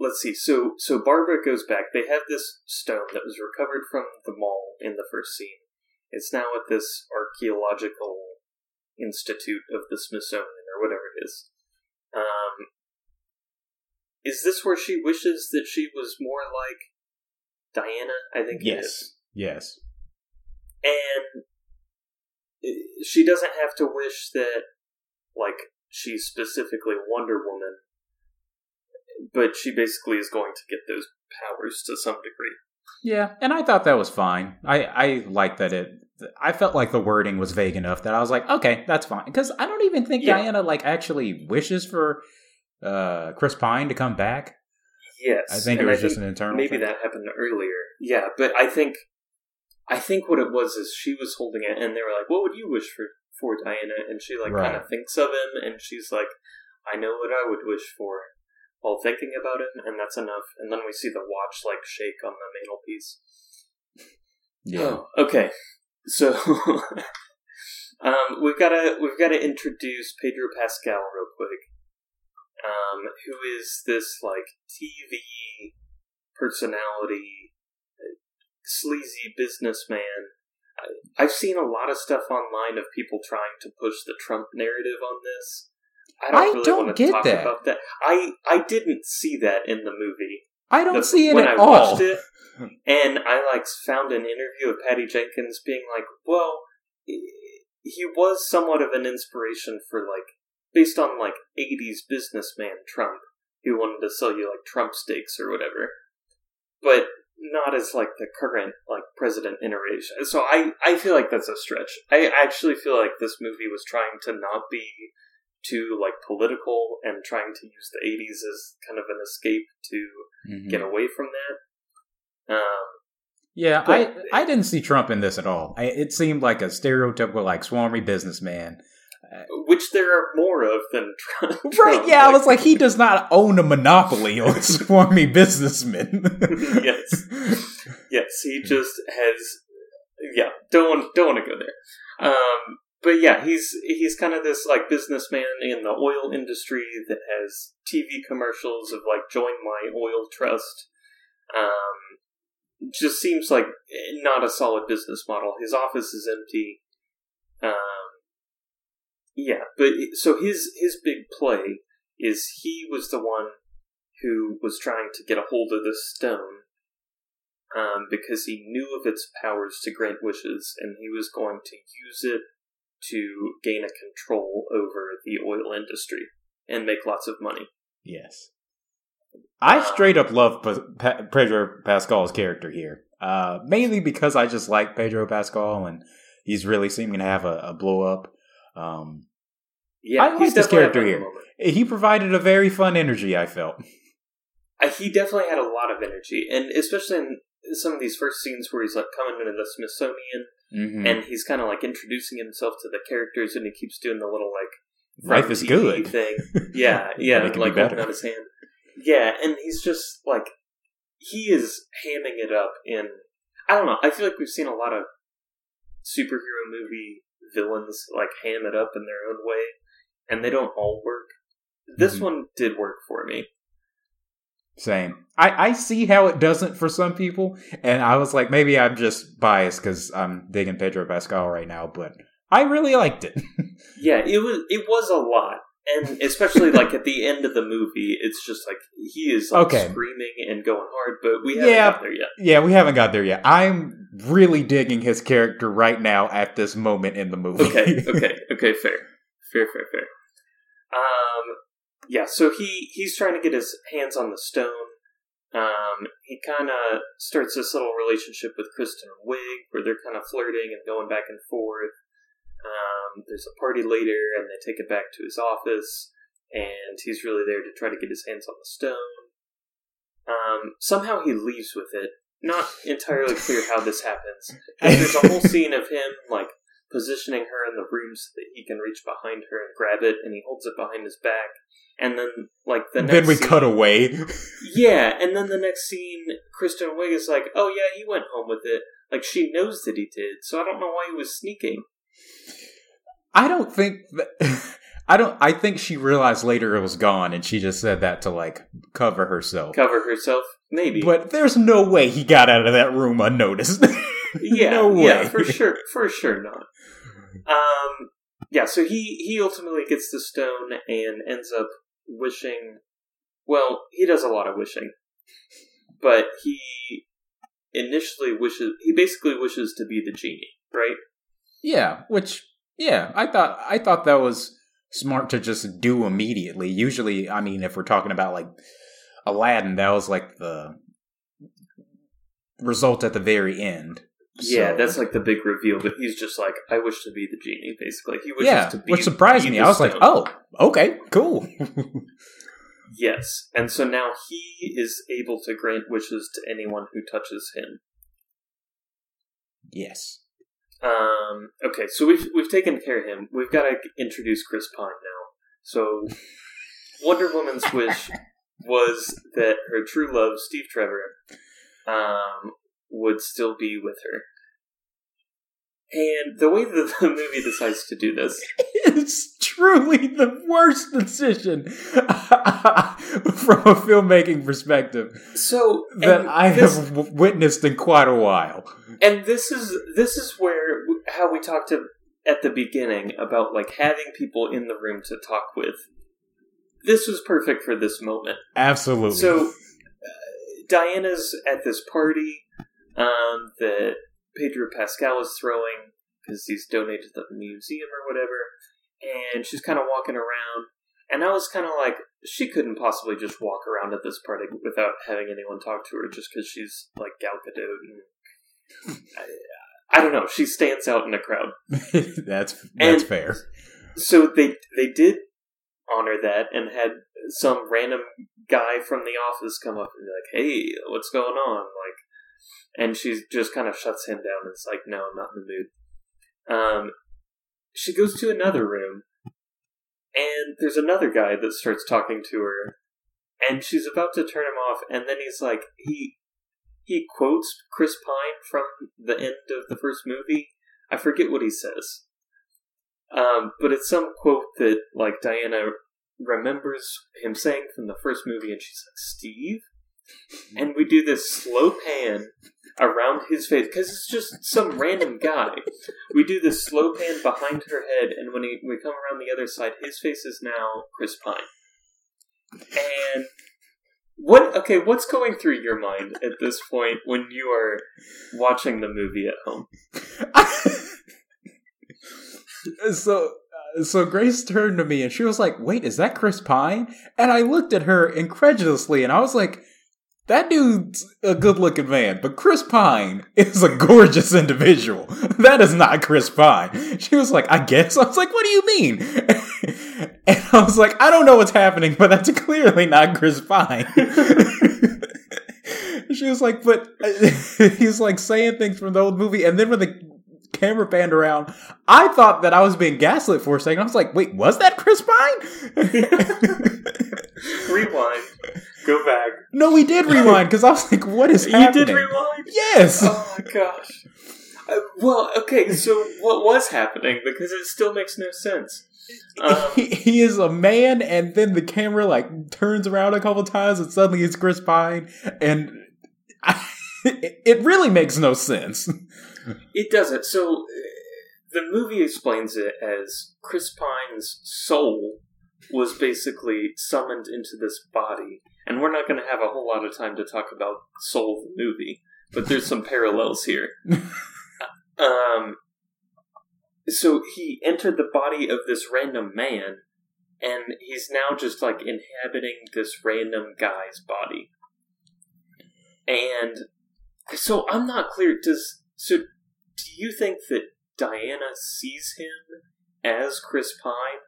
B: let's see. So, so Barbara goes back. They have this stone that was recovered from the mall in the first scene. It's now at this archaeological institute of the Smithsonian or whatever it is. Um, is this where she wishes that she was more like Diana? I think
A: yes, yes.
B: And eh, she doesn't have to wish that, like, she's specifically Wonder Woman, but she basically is going to get those powers to some degree.
A: Yeah, and I thought that was fine. I I like that it. I felt like the wording was vague enough that I was like, okay, that's fine. Because I don't even think yeah. Diana like actually wishes for uh, Chris Pine to come back.
B: Yes,
A: I think and it was just an internal.
B: Maybe
A: thing.
B: that happened earlier. Yeah, but I think, I think what it was is she was holding it, and they were like, "What would you wish for for Diana?" And she like right. kind of thinks of him, and she's like, "I know what I would wish for." While thinking about him, and that's enough. And then we see the watch like shake on the mantelpiece.
A: Yeah.
B: Oh, okay. So *laughs* um, we've got to we've got to introduce Pedro Pascal real quick um, who is this like TV personality, sleazy businessman. I've seen a lot of stuff online of people trying to push the Trump narrative on this. I don't
A: I
B: really
A: don't
B: want to
A: get
B: talk
A: that.
B: about that. I I didn't see that in the movie.
A: I don't
B: The-
A: see it
B: when
A: at
B: I
A: all.
B: watched it, *laughs* and I like found an interview of Patty Jenkins being like, "Well, he was somewhat of an inspiration for like based on like 80s businessman Trump who wanted to sell you like Trump steaks or whatever. But not as like the current like president iteration. So I I feel like that's a stretch. I actually feel like this movie was trying to not be too like political and trying to use the 80s as kind of an escape to mm-hmm. get away from that. Um,
A: yeah, I I didn't see Trump in this at all. I, it seemed like a stereotypical like swarmy businessman.
B: Which there are more of than Trump. *laughs*
A: Right? Yeah, like, I was like, he does not own a monopoly on *laughs* swarmy businessmen. *laughs*
B: yes, yes, he just has. Yeah, don't want don't want to go there. Um, but yeah, he's he's kind of this like businessman in the oil industry that has TV commercials of like join my oil trust. Um, just seems like not a solid business model. His office is empty. Um, yeah, but so his his big play is he was the one who was trying to get a hold of this stone um, because he knew of its powers to grant wishes, and he was going to use it to gain a control over the oil industry and make lots of money.
A: Yes. I straight up love Pedro Pascal's character here, uh, mainly because I just like Pedro Pascal and he's really seeming to have a, a blow up. Um, yeah, I like this character here. He provided a very fun energy. I felt.
B: Uh, he definitely had a lot of energy, and especially in some of these first scenes where he's like coming into the Smithsonian Mm-hmm. and he's kind of like introducing himself to the characters, and he keeps doing the little like
A: life is good
B: thing. *laughs* Yeah, yeah, like holding out his hand. Yeah, and he's just like he is hamming it up in. I don't know. I feel like we've seen a lot of superhero movie villains like ham it up in their own way, and they don't all work. This mm-hmm. one did work for me.
A: Same. I, I see how it doesn't for some people, and I was like, maybe I'm just biased because I'm digging Pedro Pascal right now, but I really liked it. *laughs*
B: yeah, it was it was a lot, and especially like at the end of the movie, it's just like he is like, okay. screaming and going hard, but we haven't yeah, got there yet.
A: Yeah, we haven't got there yet. I'm really digging his character right now at this moment in the movie.
B: okay, *laughs* okay, okay, fair, fair, fair, fair. Um, yeah, so he he's trying to get his hands on the stone. Um, he kind of starts this little relationship with Kristen Wiig, where they're kind of flirting and going back and forth. Um, there's a party later, and they take it back to his office, and he's really there to try to get his hands on the stone. Um, somehow he leaves with it. Not entirely clear how this happens. There's a whole *laughs* scene of him like positioning her in the room so that he can reach behind her and grab it, and he holds it behind his back and then like the
A: then we
B: scene,
A: cut away. *laughs*
B: yeah, and then the next scene, Kristen Wiig is like, "Oh yeah, he went home with it." Like she knows that he did, so I don't know why he was sneaking.
A: I don't think that. *laughs* I don't. I think she realized later it was gone, and she just said that to like cover herself.
B: Cover herself, maybe.
A: But there's no way he got out of that room unnoticed. *laughs*
B: yeah, no yeah, for sure, for sure not. Um, yeah. So he he ultimately gets the stone and ends up wishing. Well, he does a lot of wishing, but he initially wishes. He basically wishes to be the genie, right?
A: Yeah, which yeah, I thought I thought that was smart to just do immediately. Usually, I mean, if we're talking about like Aladdin, that was like the result at the very end.
B: Yeah, so. that's like the big reveal. But he's just like, I wish to be the genie. Basically, he wishes yeah, to be.
A: Yeah, which surprised me. I was stone. like, oh, okay, cool. *laughs*
B: yes, and so now he is able to grant wishes to anyone who touches him.
A: Yes.
B: Um. Okay, so we've we've taken care of him. We've got to introduce Chris Pine now. So, *laughs* Wonder Woman's wish was that her true love, Steve Trevor, um, would still be with her. And the way that the *laughs* movie decides to do this
A: is truly the worst decision *laughs* from a filmmaking perspective.
B: So
A: that I this, have witnessed in quite a while.
B: And this is this is where how we talked to, at the beginning about like having people in the room to talk with. This was perfect for this moment.
A: Absolutely.
B: So uh, Diana's at this party um, that Pedro Pascal is throwing because he's donated to the museum or whatever. And she's kind of walking around, and I was kind of like, she couldn't possibly just walk around at this party without having anyone talk to her, just because she's like Gal Gadot. And I, I, don't know. She stands out in a crowd. *laughs*
A: that's that's and fair.
B: So they they did honor that and had some random guy from the office come up and be like, "Hey, what's going on?" Like, and she just kind of shuts him down and is like, "No, I'm not in the mood." Um, she goes to another room, and there's another guy that starts talking to her, and she's about to turn him off, and then he's like, he he quotes Chris Pine from the end of the first movie. I forget what he says. Um, but it's some quote that like Diana remembers him saying from the first movie, and she's like, "Steve," and we do this slow pan around his face because it's just some random guy. We do this slow pan behind her head, and when he, we come around the other side, his face is now Chris Pine. And what? Okay, what's going through your mind at this point when you are watching the movie at home? *laughs*
A: so uh, so Grace turned to me and she was like, "Wait, is that Chris Pine?" And I looked at her incredulously and I was like, "That dude's a good-looking man, but Chris Pine is a gorgeous individual. *laughs* That is not Chris Pine." She was like, "I guess." *laughs* I was like, "What do you mean?" *laughs* And I was like, "I don't know what's happening, but that's clearly not Chris Pine." she was like, "But he's like saying things from the old movie," and then when the camera panned around. I thought that I was being gaslit for a second. I was like, wait, was that Chris Pine?
B: rewind. Go back.
A: No, we did rewind because I was like, what is happening? *laughs* You did
B: rewind?
A: Yes.
B: Oh my gosh. Uh, well, okay, so what was happening? Because it still makes no sense.
A: Um, *laughs* he, he, is a man, and then the camera like turns around a couple times, and suddenly it's Chris Pine, and I, *laughs* it really makes no sense.
B: It doesn't. So the movie explains it as Chris Pine's soul was basically summoned into this body, and we're not going to have a whole lot of time to talk about soul the movie, but there's some parallels here. *laughs* um, so he entered the body of this random man, and he's now just like inhabiting this random guy's body. And so I'm not clear. Does so do you think that Diana sees him as Chris Pine?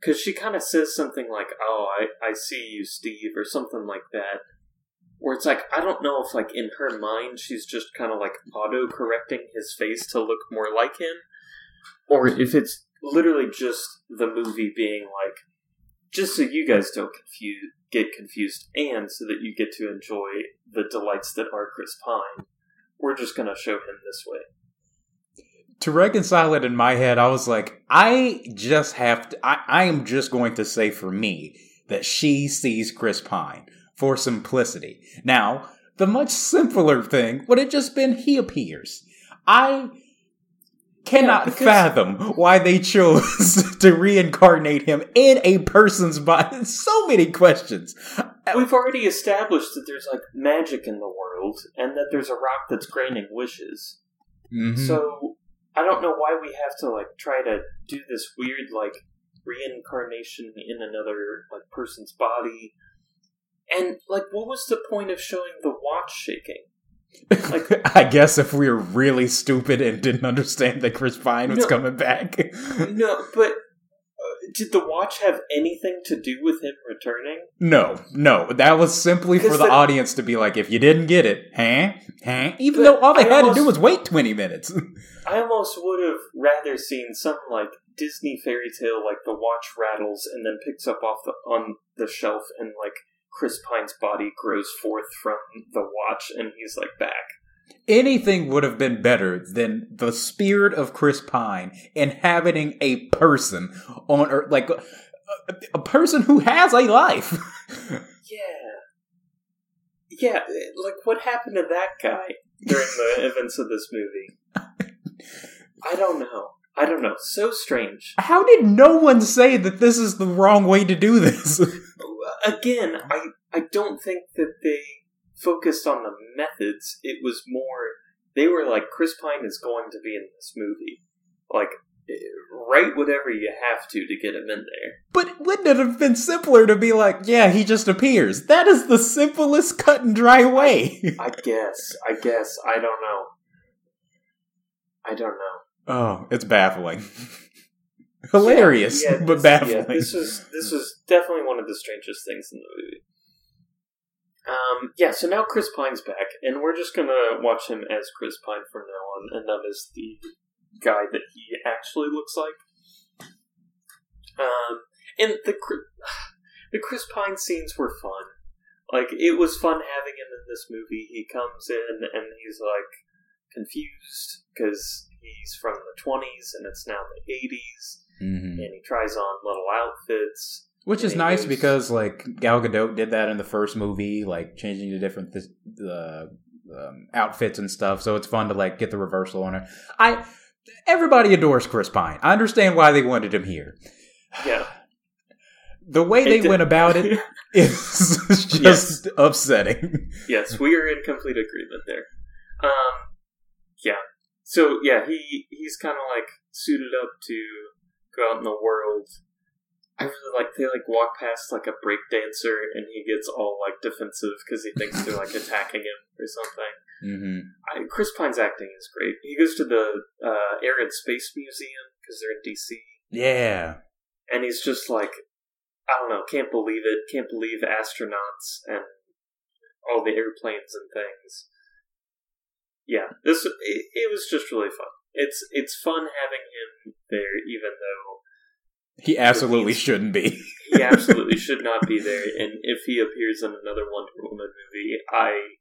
B: Because she kind of says something like, "Oh, I, I see you, Steve," or something like that. Where it's like I don't know if like in her mind she's just kind of like auto correcting his face to look more like him, or if it's literally just the movie being like, just so you guys don't confuse get confused, and so that you get to enjoy the delights that are Chris Pine. We're just gonna show him this way
A: to reconcile it in my head, I was like, I just have to, I, I am just going to say for me that she sees Chris Pine for simplicity. Now, the much simpler thing would have just been he appears. I cannot yeah, fathom why they chose *laughs* to reincarnate him in a person's body. *laughs* So many questions.
B: We've already established that there's like magic in the world and that there's a rock that's granting wishes. Mm-hmm. So I don't know why we have to like try to do this weird like reincarnation in another like person's body. And like what was the point of showing the watch shaking?
A: Like *laughs* I guess if we were really stupid and didn't understand that Chris Pine was no, coming back.
B: no, but did the watch have anything to do with him returning?
A: No, no. That was simply for the, the, audience to be like, if you didn't get it, huh? Huh? Even though all they I had almost, to do was wait 20 minutes. *laughs*
B: I almost would have rather seen some like Disney fairy tale like the watch rattles and then picks up off the on the shelf and like Chris Pine's body grows forth from the watch and he's like back
A: anything would have been better than the spirit of Chris Pine inhabiting a person on Earth, like a, a person who has a life. *laughs*
B: yeah, yeah. Like what happened to that guy during the *laughs* events of this movie? I don't know. I don't know. So strange.
A: How did no one say that this is the wrong way to do this? *laughs*
B: Again, I I don't think that they focused on the methods. It was more they were like Chris Pine is going to be in this movie, Like, eh, write whatever you have to to get him in there.
A: But wouldn't it have been simpler to be like, yeah, he just appears? That is the simplest cut and dry way.
B: I guess. I guess. I don't know. I don't know.
A: Oh, it's baffling. *laughs* Hilarious, yeah, yeah, but baffling. Yeah,
B: this was this was definitely one of the strangest things in the movie. Um, yeah, so now Chris Pine's back, and we're just gonna watch him as Chris Pine from now on, and that is the guy that he actually looks like. Um, and the *sighs* the Chris Pine scenes were fun. Like it was fun having him in this movie. He comes in and he's like confused because he's from the twenties and it's now the 80s mm-hmm. and he tries on little outfits.
A: Which is nice goes, because like Gal Gadot did that in the first movie, like changing to different th- uh, um, outfits and stuff. So it's fun to like get the reversal on it. I everybody adores Chris Pine. I understand why they wanted him here.
B: Yeah. *sighs*
A: The way they went about it *laughs* is just yes. upsetting.
B: Yes, we are in complete agreement there. Um, yeah. So yeah, he he's kind of like suited up to go out in the world. I really like they like walk past like a break dancer and he gets all like defensive because he thinks they're like attacking him or something. Mm-hmm. I, Chris Pine's acting is great. He goes to the uh, Air and Space Museum because they're in DC.
A: Yeah,
B: and he's just like, I don't know, can't believe it, can't believe astronauts and all the airplanes and things. Yeah, this it, it was just really fun. It's it's fun having him there, even though
A: he absolutely shouldn't be.
B: he *laughs* absolutely should not be there. And if he appears in another Wonder Woman movie, I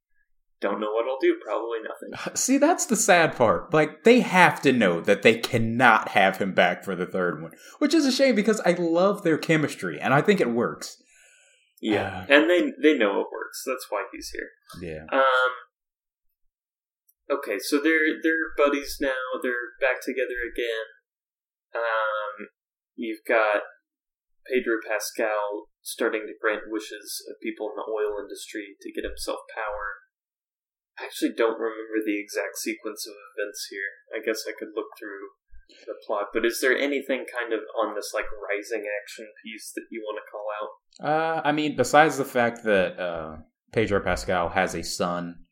B: don't know what I'll do. Probably nothing. *laughs*
A: See, that's the sad part. Like, they have to know that they cannot have him back for the third one, which is a shame because I love their chemistry and I think it works.
B: Yeah, uh, and they they know it works. That's why he's here.
A: Yeah.
B: Um. Okay, so they're they're buddies now. They're back together again. Um. You've got Pedro Pascal starting to grant wishes of people in the oil industry to get himself power. I actually don't remember the exact sequence of events here. I guess I could look through the plot, but is there anything kind of on this like rising action piece that you want to call out?
A: Uh, I mean, besides the fact that uh, Pedro Pascal has a son,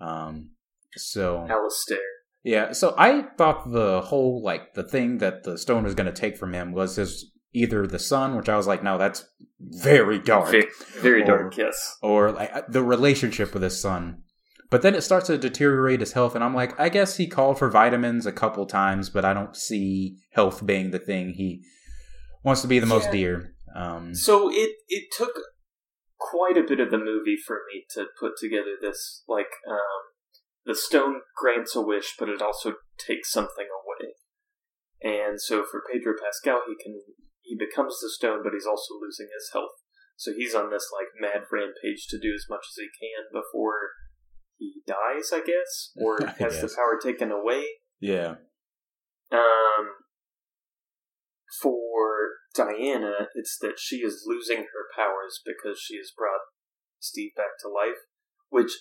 A: um, so
B: Alistair.
A: Yeah, so I thought the whole like the thing that the stone was going to take from him was his either the son, which I was like, no, that's very dark,
B: very, very or, dark, yes,
A: or like the relationship with his son. But then it starts to deteriorate his health, and I'm like, I guess he called for vitamins a couple times, but I don't see health being the thing he wants to be the most dear. Um,
B: so it it took quite a bit of the movie for me to put together this like um, the stone grants a wish, but it also takes something away. And so for Pedro Pascal, he can he becomes the stone, but he's also losing his health. So he's on this like mad rampage to do as much as he can before he dies, I guess, or *laughs* has the power taken away.
A: Yeah.
B: Um. For Diana, it's that she is losing her powers because she has brought Steve back to life, which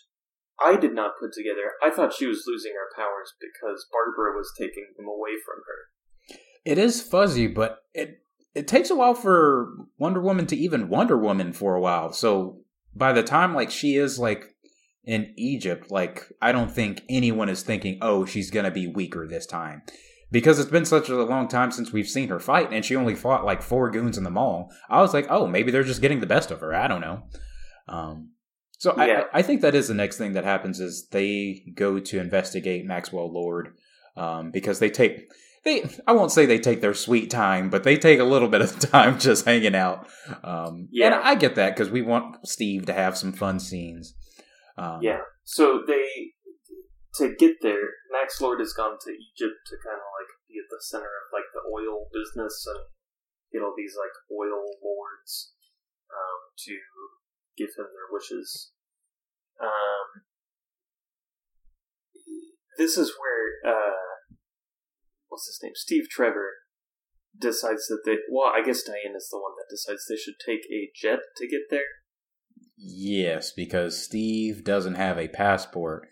B: I did not put together. I thought she was losing her powers because Barbara was taking them away from her.
A: It is fuzzy, but it it takes a while for Wonder Woman to even Wonder Woman for a while. So by the time like she is like in Egypt, like I don't think anyone is thinking, "Oh, she's going to be weaker this time." Because it's been such a long time since we've seen her fight and she only fought like four goons in the mall. I was like, "Oh, maybe they're just getting the best of her." I don't know. Um so yeah. I, I think that is the next thing that happens is they go to investigate Maxwell Lord um, because they take they I won't say they take their sweet time, but they take a little bit of time *laughs* just hanging out. Um, yeah, and I get that because we want Steve to have some fun scenes.
B: Um, yeah, so they to get there, Max Lord has gone to Egypt to kind of like be at the center of like the oil business and get all these like oil lords um, to give him their wishes. Um, this is where uh, what's his name? Steve Trevor decides that they. Well, I guess Diane is the one that decides they should take a jet to get there.
A: Yes, because Steve doesn't have a passport.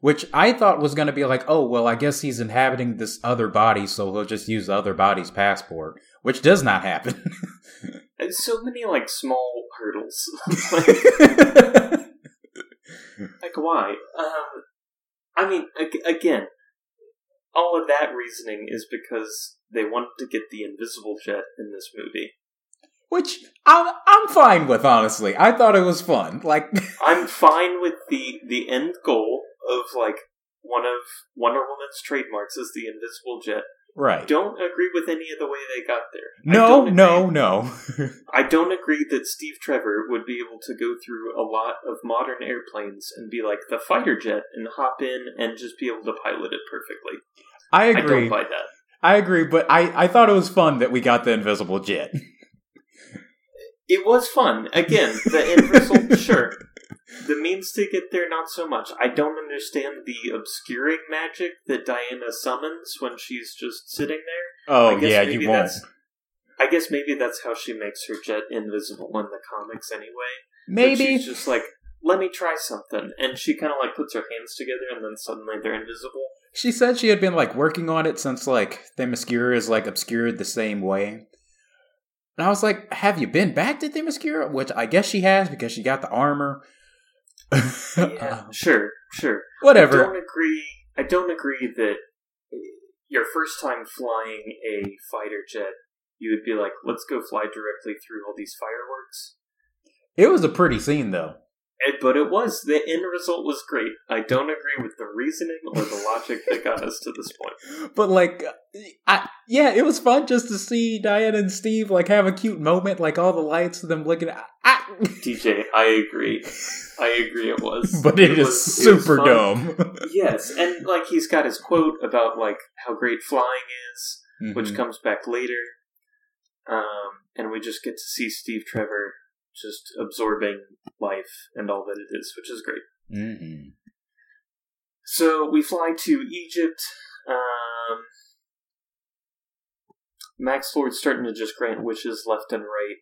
A: which I thought was going to be like, oh, well, I guess he's inhabiting this other body, so he'll just use the other body's passport, which does not happen. *laughs*
B: So many like small hurdles. *laughs* *laughs* like, why? Um, I mean, again, all of that reasoning is because they wanted to get the invisible jet in this movie.
A: Which I'm I'm fine with, honestly. I thought it was fun. Like *laughs*
B: I'm fine with the the end goal of like one of Wonder Woman's trademarks is the invisible jet.
A: Right.
B: Don't agree with any of the way they got there.
A: No, no, no. *laughs*
B: I don't agree that Steve Trevor would be able to go through a lot of modern airplanes and be like the fighter jet and hop in and just be able to pilot it perfectly.
A: I agree.
B: I don't buy that.
A: I agree, but I, I thought it was fun that we got the invisible jet. *laughs*
B: It was fun. Again, the result, *laughs* sure. The means to get there, not so much. I don't understand the obscuring magic that Diana summons when she's just sitting there.
A: Oh, yeah, you won't.
B: I guess maybe that's how she makes her jet invisible in the comics anyway.
A: Maybe.
B: But she's just like, let me try something. And she kind of like puts her hands together and then suddenly they're invisible.
A: She said she had been like working on it since like Themyscira is like obscured the same way. And I was like, have you been back to Themyscira? Which I guess she has because she got the armor.
B: Yeah, *laughs* um, sure, sure.
A: Whatever.
B: I don't agree. I don't agree that eh, your first time flying a fighter jet, you would be like, let's go fly directly through all these fireworks.
A: It was a pretty scene, though.
B: It, but it was the end result was great. I don't agree with the reasoning or the logic that got us to this point. *laughs*
A: But like, I yeah, it was fun just to see Diana and Steve like have a cute moment, like all the lights of them looking. at... I, *laughs*
B: DJ, I agree. I agree. It was, *laughs*
A: but it, it is was, super it dumb.
B: yes, and like he's got his quote about like how great flying is, mm-hmm. which comes back later. Um, and we just get to see Steve Trevor just absorbing life and all that it is, which is great.
A: Mm-hmm.
B: So we fly to Egypt. Um, Max Lord's starting to just grant wishes left and right.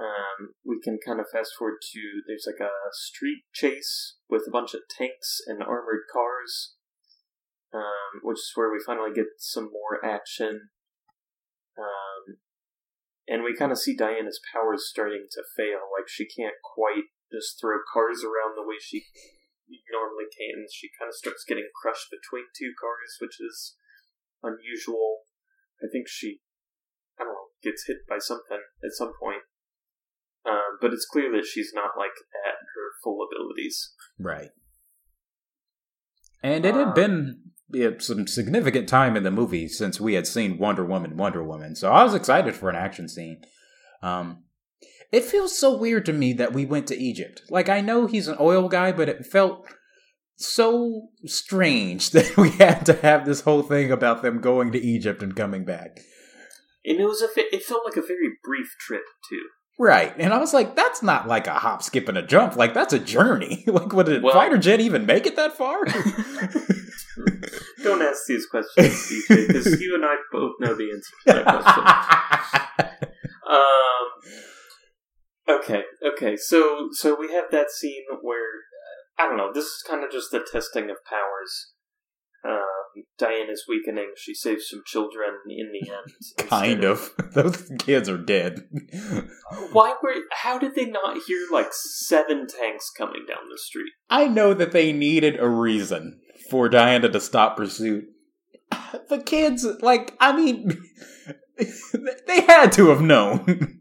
B: Um, we can kind of fast forward to there's like a street chase with a bunch of tanks and armored cars, um, which is where we finally get some more action. Um, and we kind of see Diana's powers starting to fail. Like she can't quite just throw cars around the way she normally can. She kind of starts getting crushed between two cars, which is unusual. I think she, I don't know, gets hit by something at some point. Um, but it's clear that she's not like at her full abilities.
A: Right. And it had uh, been some significant time in the movie since we had seen Wonder Woman, Wonder Woman. So I was excited for an action scene. Um, it feels so weird to me that we went to Egypt. Like I know he's an oil guy, but it felt so strange *laughs* that we had to have this whole thing about them going to Egypt and coming back.
B: And it was a it felt like a very brief trip too.
A: Right. And I was like, that's not like a hop, skip, and a jump. Like, that's a journey. *laughs* like, would a well, fighter jet even make it that far? *laughs* *laughs*
B: Don't ask these questions, DJ, because you and I both know the answer to that question. *laughs* um, okay, okay. So, so we have that scene where, I don't know, this is kind of just the testing of powers. Um, Diana's weakening. She saves some children in the end. *laughs*
A: kind of. of. *laughs* Those kids are dead. *laughs*
B: Why were? How did they not hear like seven tanks coming down the street?
A: I know that they needed a reason for Diana to stop pursuit. *sighs* The kids, like, I mean, they had to have known.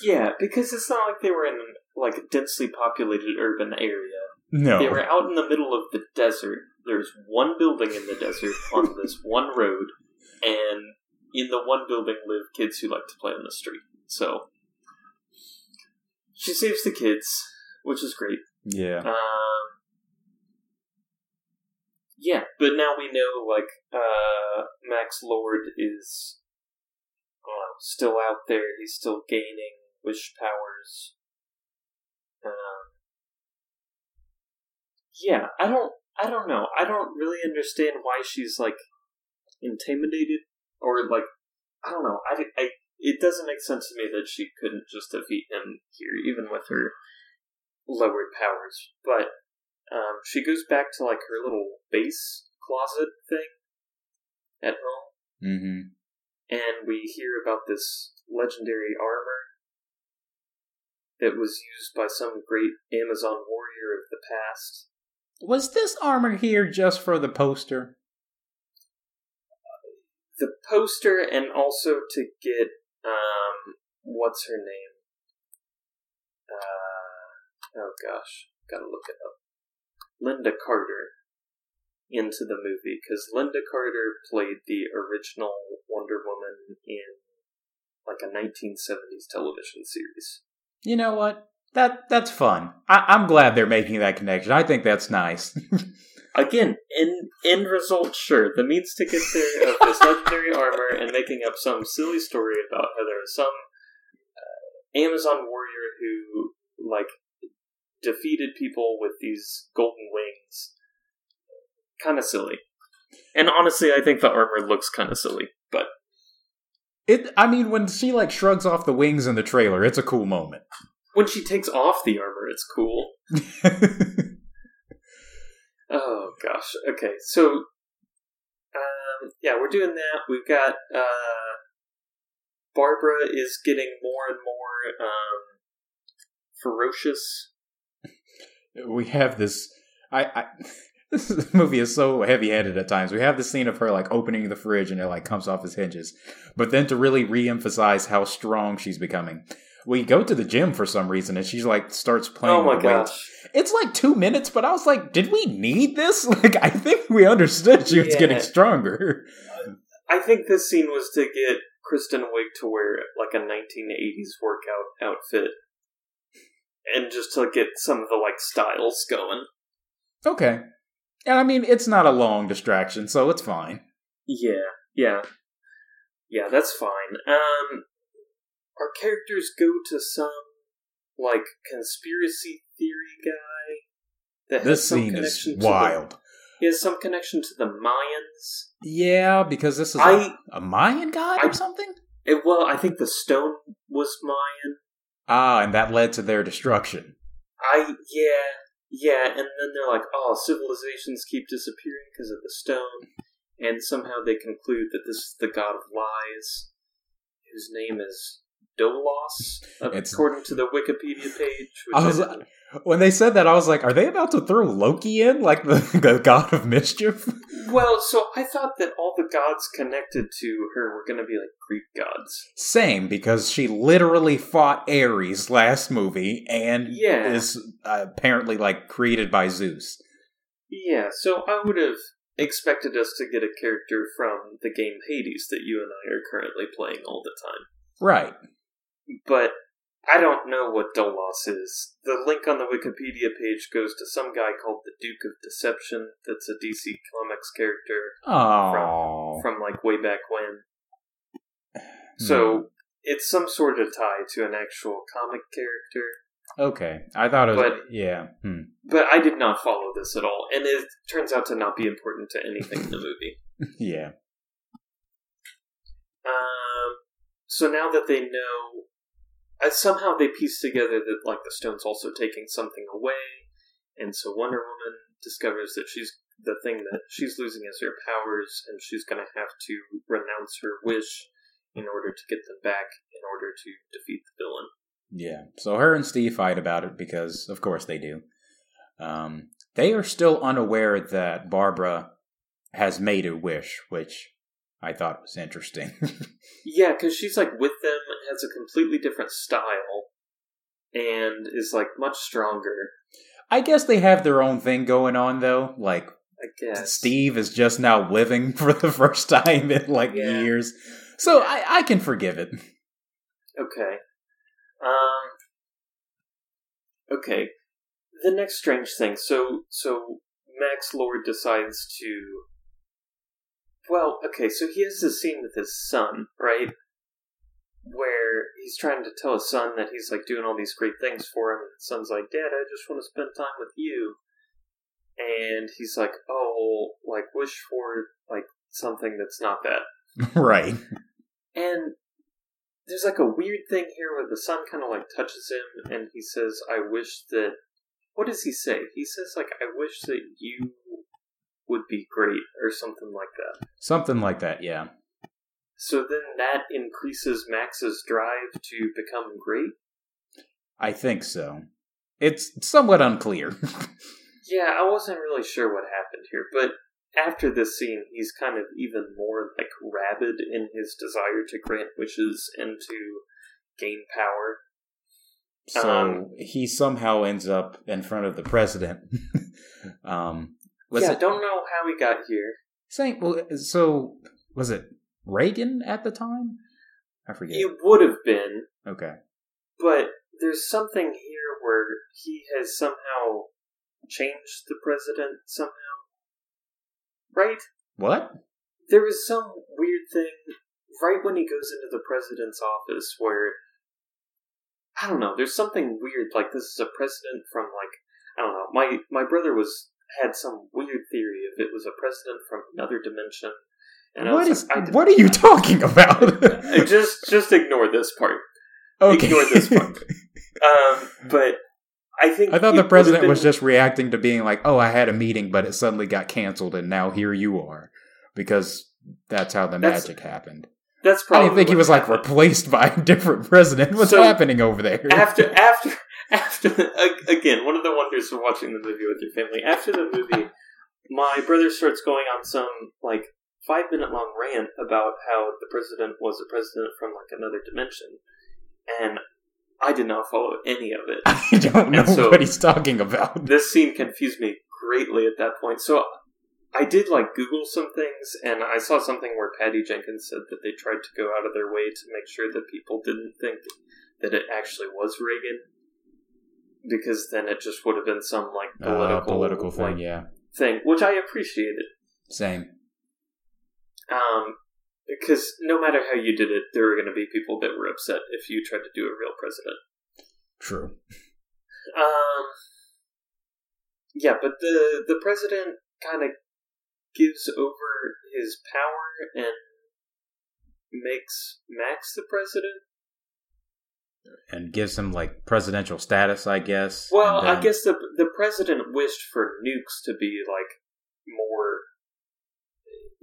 B: yeah, because it's not like they were in like a densely populated urban area.
A: No,
B: they were out in the middle of the desert there's one building in the desert *laughs* on this one road, and in the one building live kids who like to play on the street. So she saves the kids, which is great.
A: Yeah.
B: Um, yeah, but now we know like uh, Max Lord is uh, still out there. He's still gaining wish powers. Um, yeah, I don't. I don't know. I don't really understand why she's like intimidated or like I don't know. I, I it doesn't make sense to me that she couldn't just defeat him here, even with her lowered powers. But um, she goes back to like her little base closet thing at home,
A: Mm-hmm.
B: and we hear about this legendary armor that was used by some great Amazon warrior of the past.
A: Was this armor here just for the poster?
B: The poster, and also to get um, what's her name? Uh, oh gosh, gotta look it up. Lynda Carter into the movie because Lynda Carter played the original Wonder Woman in like a 1970s television series.
A: You know what? That that's fun. I, I'm glad they're making that connection. I think that's nice. *laughs*
B: Again, in end result, sure, the means to get there of this legendary armor and making up some silly story about how there was some uh, Amazon warrior who like defeated people with these golden wings. Kind of silly. And honestly, I think the armor looks kind of silly, but
A: it. I mean, when she like shrugs off the wings in the trailer, it's a cool moment.
B: When she takes off the armor, it's cool. *laughs* Oh gosh. Okay, so um, yeah, we're doing that. We've got uh, Barbara is getting more and more um, ferocious.
A: we have this. I. I *laughs* this movie is so heavy-handed at times. We have the scene of her like opening the fridge and it like comes off its hinges, but then to really re-emphasize how strong she's becoming, we go to the gym for some reason and she's like starts playing.
B: Oh my gosh!
A: It's like two minutes, but I was like, did we need this? *laughs* Like, I think we understood she was getting stronger.
B: I think this scene was to get Kristen Wiig to wear like a 1980s workout outfit, and just to get some of the like styles going.
A: Okay. And I mean, it's not a long distraction, so it's fine.
B: Yeah, yeah, yeah. That's fine. Um, our characters go to some like conspiracy theory guy that
A: This
B: has some
A: scene is
B: to
A: wild.
B: The, he has some connection to the Mayans.
A: Yeah, because this is a-
B: I-
A: a, Mayan god
B: I-
A: or something?
B: It, well, I think the stone was Mayan.
A: Ah, and that led to their destruction.
B: I yeah yeah, and then they're like, oh, civilizations keep disappearing because of the stone, and somehow they conclude that this is the god of lies, whose name is Dolos, according to the Wikipedia page. Which
A: I was
B: didn't-
A: when they said that, I was like, are they about to throw Loki in like the, *laughs* the god of mischief?
B: well, so I thought that all the gods connected to her were going to be like Greek gods.
A: Same, because she literally fought Ares last movie and
B: Yeah.
A: is uh, apparently like created by Zeus.
B: Yeah, so I would have expected us to get a character from the game Hades that you and I are currently playing all the time.
A: Right.
B: But I don't know what Dolos is. The link on the Wikipedia page goes to some guy called the Duke of Deception. That's a DC Comics character
A: Oh.
B: from like way back when.
A: Hmm.
B: So it's some sort of tie to an actual comic character.
A: Okay. I thought it was.
B: But-
A: yeah. Hmm.
B: But I did not follow this at all, and it turns out to not be important to anything in the movie. *laughs*
A: Yeah.
B: Um, so now that they know, somehow they piece together that like the stone's also taking something away, and so Wonder Woman discovers that she's the thing that she's losing is her powers, and she's going to have to renounce her wish in order to get them back, in order to defeat the villain.
A: Yeah. So her and Steve fight about it because, of course, they do. Um, they are still unaware that Barbara has made a wish, which I thought was interesting. *laughs*
B: Yeah, because she's like with them, has a completely different style, and is like much stronger.
A: I guess they have their own thing going on, though. Like,
B: I guess
A: Steve is just now living *laughs* for the first time in like
B: Yeah.
A: years. So I, I can forgive it.
B: Okay. Um. Okay. The next strange thing. So, so Max Lord decides to. Well, okay. So he has this scene with his son, right? Where he's trying to tell his son that he's like doing all these great things for him, and his son's like, "Dad, I just want to spend time with you." And he's like, "Oh, like wish for like something that's not that." *laughs*
A: right.
B: And there's like a weird thing here where the son kind of like touches him and he says, I wish that what does he say? He says like, "I wish that you would be great" or something like that.
A: Something like that, yeah.
B: So then that increases Max's drive to become great.
A: I think so. It's somewhat unclear. *laughs*
B: yeah, I wasn't really sure what happened here, but after this scene, he's kind of even more like rabid in his desire to grant wishes and to gain power.
A: So um, he somehow ends up in front of the president. *laughs* um,
B: yeah, it, don't know how he got here.
A: Same. Well, uh, so was it Reagan at the time? I forget.
B: It would have been.
A: Okay.
B: But there's something here where he has somehow changed the president somehow. Right?
A: What?
B: There was some weird thing right when he goes into the president's office where I don't know, there's something weird like this is a president from like I don't know. My my brother was had some weird theory if it was a president from another dimension.
A: And what is like, what are you talking about? *laughs*
B: just just ignore this part. Okay. Ignore this part. *laughs* um, but I think
A: I thought the president been... was just reacting to being like, "Oh, I had a meeting, but it suddenly got canceled, and now here you are," because that's how the that's, magic happened.
B: That's probably.
A: I didn't think he was happened. like replaced by a different president. What's so, happening over there?
B: After after after again, one of the wonders of watching the movie with your family. After the movie, my brother starts going on some like five minute long rant about how the president was a president from like another dimension, and I did not follow any of it. *laughs*
A: I don't know so what he's talking about.
B: This scene confused me greatly at that point. So I did like Google some things, and I saw something where Patty Jenkins said that they tried to go out of their way to make sure that people didn't think that it actually was Reagan, because then it just would have been some like political uh,
A: political thing, like, yeah,
B: thing, which I appreciated.
A: Same.
B: Um, because no matter how you did it, there were going to be people that were upset if you tried to do a real president.
A: True.
B: Um. Yeah, but the the president kind of gives over his power and makes Max the president,
A: and gives him like presidential status, I guess.
B: Well, then... I guess the the president wished for nukes to be like more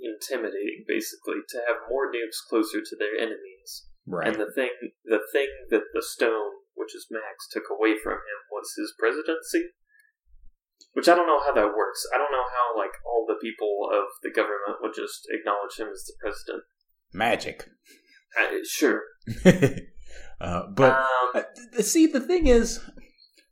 B: intimidating, basically, to have more nukes closer to their enemies.
A: Right.
B: And the thing, the thing that the stone, which is Max, took away from him was his presidency. Which I don't know how that works. I don't know how like all the people of the government would just acknowledge him as the president.
A: Magic.
B: Uh, sure. *laughs*
A: uh, but um, uh, see, the thing is,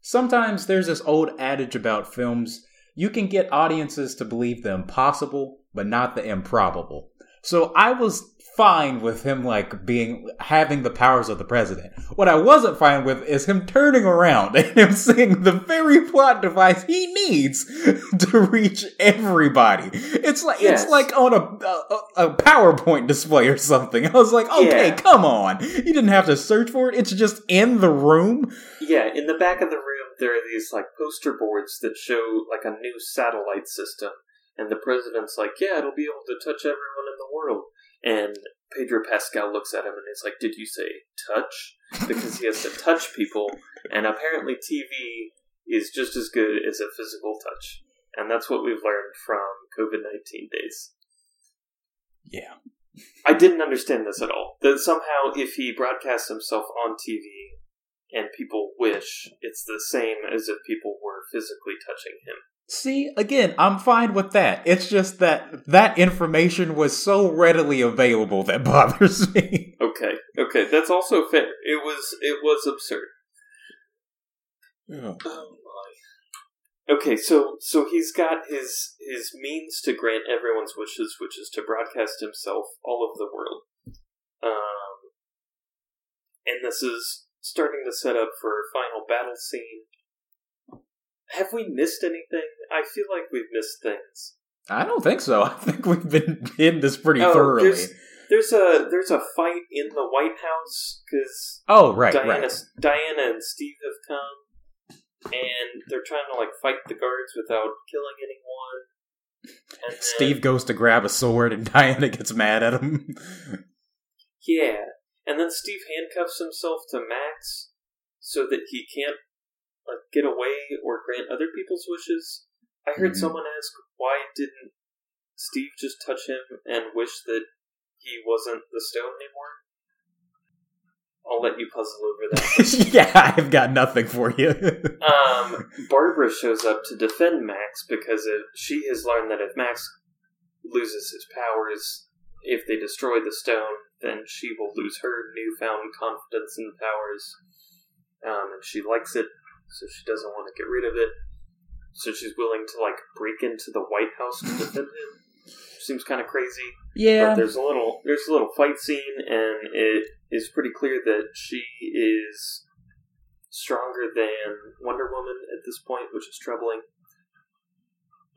A: sometimes there's this old adage about films: you can get audiences to believe the impossible but not the improbable. So I was fine with him like being having the powers of the president. What I wasn't fine with is him turning around *laughs* and him seeing the very plot device he needs *laughs* to reach everybody. It's like yes. it's like on a, a, a PowerPoint display or something. I was like, okay, yeah. come on. You didn't have to search for it. It's just in the room.
B: Yeah, in the back of the room there are these like poster boards that show like a new satellite system and the president's like, yeah, it'll be able to touch everyone in the world. And Pedro Pascal looks at him and is like, did you say touch? Because he has to touch people. And apparently, TV is just as good as a physical touch. And that's what we've learned from COVID 19 days.
A: Yeah.
B: I didn't understand this at all. That somehow, if he broadcasts himself on TV and people wish, it's the same as if people were physically touching him.
A: See, again, I'm fine with that. It's just that that information was so readily available that *laughs* bothers me.
B: Okay, okay, that's also fair. It was it was absurd.
A: Oh.
B: oh my. Okay, so so he's got his his means to grant everyone's wishes, which is to broadcast himself all over the world. Um, and this is starting to set up for a final battle scene have we missed anything? I feel like we've missed things.
A: I don't think so. *laughs* I think we've been in this pretty oh, thoroughly.
B: There's, there's, a there's a fight in the White House because
A: oh right
B: Diana
A: right.
B: Diana and Steve have come and they're trying to like fight the guards without killing anyone.
A: And Steve then, goes to grab a sword and *laughs* Diana gets mad at him.
B: yeah, and then Steve handcuffs himself to Max so that he can't like get away or grant other people's wishes. I heard mm-hmm. someone ask why didn't Steve just touch him and wish that he wasn't the stone anymore. I'll let you puzzle over
A: that. *laughs* yeah, I've got nothing for you. *laughs*
B: um, Barbara shows up to defend Max because if, she has learned that if Max loses his powers, if they destroy the stone, then she will lose her newfound confidence in powers. Um, and she likes it, so she doesn't want to get rid of it. So she's willing to like break into the White House to defend him. Seems kind of crazy.
A: Yeah.
B: But there's a little there's a little fight scene, and it is pretty clear that she is stronger than Wonder Woman at this point, which is troubling.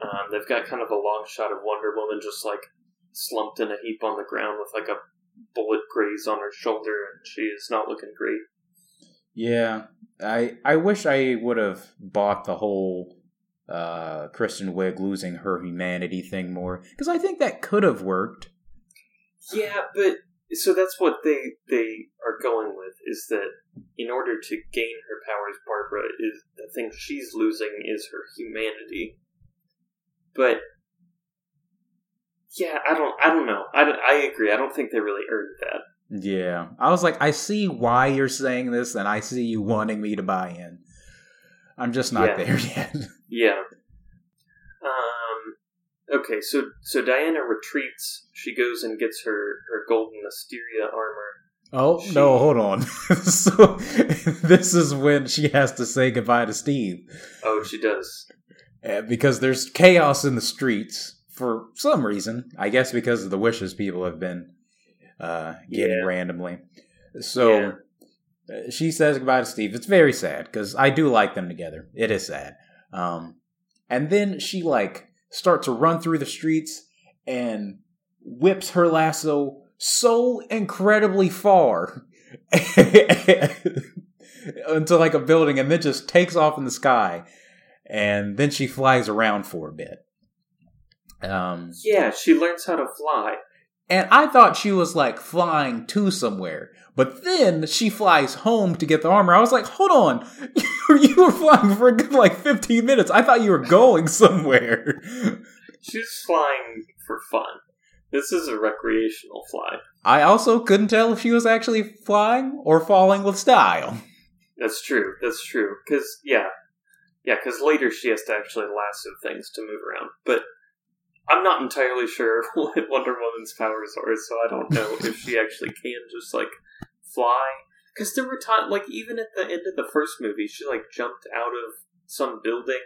B: Um, they've got kind of a long shot of Wonder Woman just like slumped in a heap on the ground with like a bullet graze on her shoulder, and she is not looking great.
A: Yeah, I I wish I would have bought the whole uh, Kristen Wiig losing her humanity thing more because I think that could have worked.
B: Yeah, but so that's what they they are going with is that in order to gain her powers, Barbara is the thing she's losing is her humanity. But yeah, I don't I don't know. I I agree. I don't think they really earned that.
A: Yeah, I was like, I see why you're saying this, and I see you wanting me to buy in. I'm just not yeah. there *laughs* yet.
B: yeah. Um. Okay, so so Diana retreats. She goes and gets her her golden Asteria armor.
A: Oh she... no! Hold on. *laughs* so this is when she has to say goodbye to Steve.
B: Oh, she does.
A: because there's chaos in the streets for some reason. I guess because of the wishes people have been uh, getting yeah. randomly. So. Yeah she says goodbye to Steve. It's very sad because I do like them together. It is sad. Um, and then she like starts to run through the streets and whips her lasso so incredibly far *laughs* into like a building and then just takes off in the sky and then she flies around for a bit
B: um, yeah she learns how to fly
A: and I thought she was like flying to somewhere. But then she flies home to get the armor. I was like, hold on. *laughs* you were flying for a good like 15 minutes. I thought you were going somewhere. *laughs*
B: She's flying for fun. This is a recreational fly.
A: I also couldn't tell if she was actually flying or falling with style.
B: That's true. That's true. Because, yeah. Yeah, because later she has to actually lasso things to move around. But I'm not entirely sure *laughs* what Wonder Woman's powers are, so I don't know if she actually can just like fly. Because there were times, like even at the end of the first movie, she like jumped out of some building,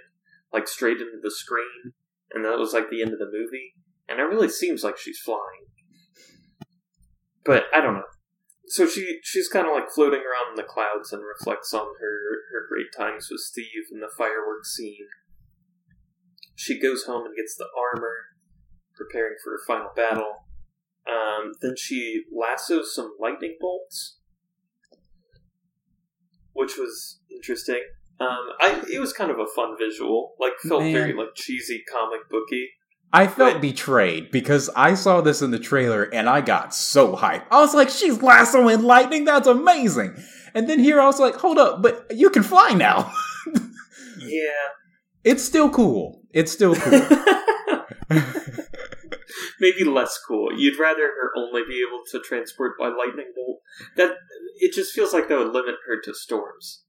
B: like straight into the screen, and that was like the end of the movie. And it really seems like she's flying, but I don't know. So she she's kind of like floating around in the clouds and reflects on her her great times with Steve and the fireworks scene. She goes home and gets the armor, preparing for her final battle. Um, then she lassos some lightning bolts, which was interesting. Um, I it was kind of a fun visual, like felt Man. very like cheesy comic booky.
A: I felt but, betrayed because I saw this in the trailer and I got so hyped. I was like, "She's lassoing lightning! That's amazing!" And then here I was like, "Hold up, but you can fly now." *laughs*
B: yeah,
A: it's still cool. It's still cool. *laughs* *laughs*
B: maybe less cool. You'd rather her only be able to transport by lightning bolt. That it just feels like that would limit her to storms.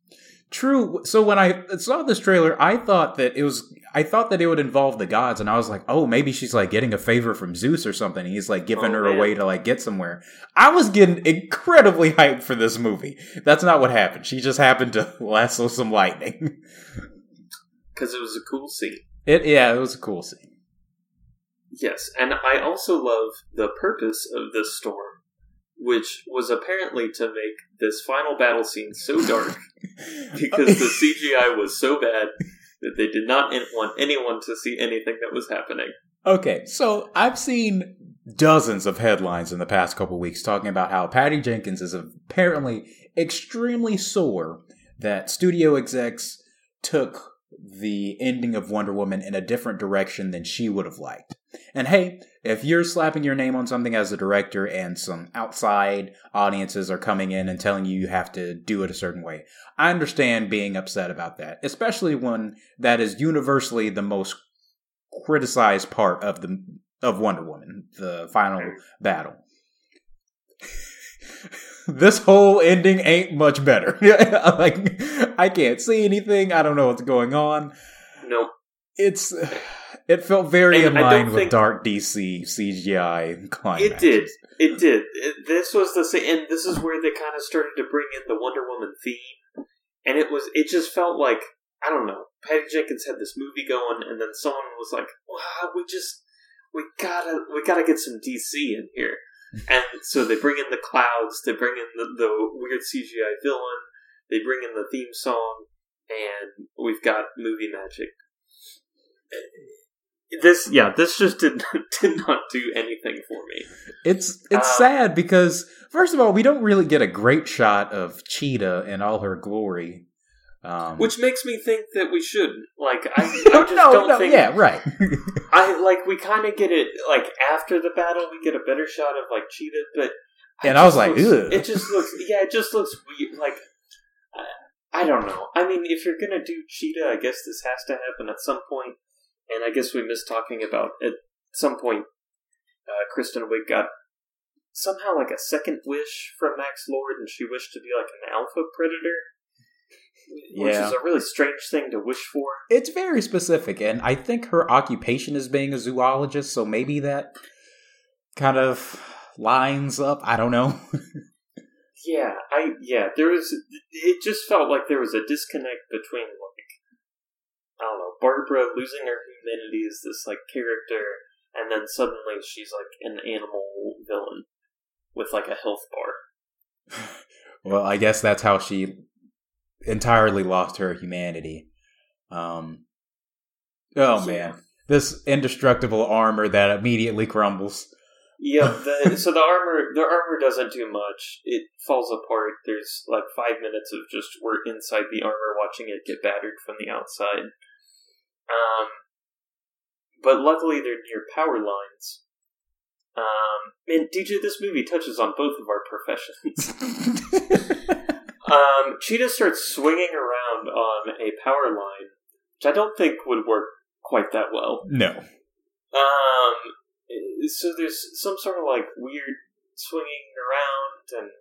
A: True. So when I saw this trailer, I thought that it was I thought that it would involve the gods, and I was like, oh, maybe she's like getting a favor from Zeus or something. He's like giving oh, her man. a way to like get somewhere. I was getting incredibly *laughs* hyped for this movie. That's not what happened. She just happened to lasso some lightning.
B: Because it was a cool scene.
A: It yeah, it was a cool scene.
B: Yes, and I also love the purpose of this storm, which was apparently to make this final battle scene so dark *laughs* because the CGI was so bad that they did not want anyone to see anything that was happening.
A: Okay, so I've seen dozens of headlines in the past couple weeks talking about how Patty Jenkins is apparently extremely sore that studio execs took the ending of Wonder Woman in a different direction than she would have liked. And hey, if you're slapping your name on something as a director and some outside audiences are coming in and telling you you have to do it a certain way, I understand being upset about that, especially when that is universally the most criticized part of the of Wonder Woman, the final battle. *laughs* this whole ending ain't much better. *laughs* like I can't see anything. I don't know what's going on.
B: Nope.
A: It's it felt very and in line with dark DC CGI climax.
B: It did. It did. It, this was the same, and this is where they kind of started to bring in the Wonder Woman theme, and it was. It just felt like I don't know. Patty Jenkins had this movie going, and then someone was like, "Wow, we just we gotta we gotta get some DC in here." And so they bring in the clouds, they bring in the, the weird CGI villain, they bring in the theme song, and we've got movie magic. This yeah this just did *laughs* did not do anything for me.
A: It's it's uh, sad because first of all we don't really get a great shot of cheetah in all her glory
B: um, which makes me think that we should like i, *laughs* I just no, don't no, think
A: yeah right *laughs*
B: i like we kind of get it like after the battle we get a better shot of like cheetah but
A: and I was like,
B: looks, it just looks, yeah, it just looks weird. Like, I don't know. I mean, if you're gonna do Cheetah, I guess this has to happen at some point. And I guess we missed talking about at some point. Uh, Kristen Wiig got somehow like a second wish from Max Lord, and she wished to be like an alpha predator, which yeah. is a really strange thing to wish for.
A: It's very specific, and I think her occupation is being a zoologist, so maybe that kind of lines up. I don't know. *laughs*
B: yeah, I yeah, there was. It just felt like there was a disconnect between like I don't know, Barbara losing her humanity as this like character, and then suddenly she's like an animal villain with like a health bar. *laughs*
A: well, I guess that's how she entirely lost her humanity. Um, oh man, this indestructible armor that immediately crumbles.
B: Yeah, *laughs* the, so the armor the armor doesn't do much. It falls apart. There's like five minutes of just we're inside the armor watching it get battered from the outside. Um, but luckily they're near power lines. Um, and DJ, this movie touches on both of our professions. *laughs* um, Cheetah starts swinging around on a power line, which I don't think would work quite that well.
A: No.
B: Um, so there's some sort of like weird swinging around, and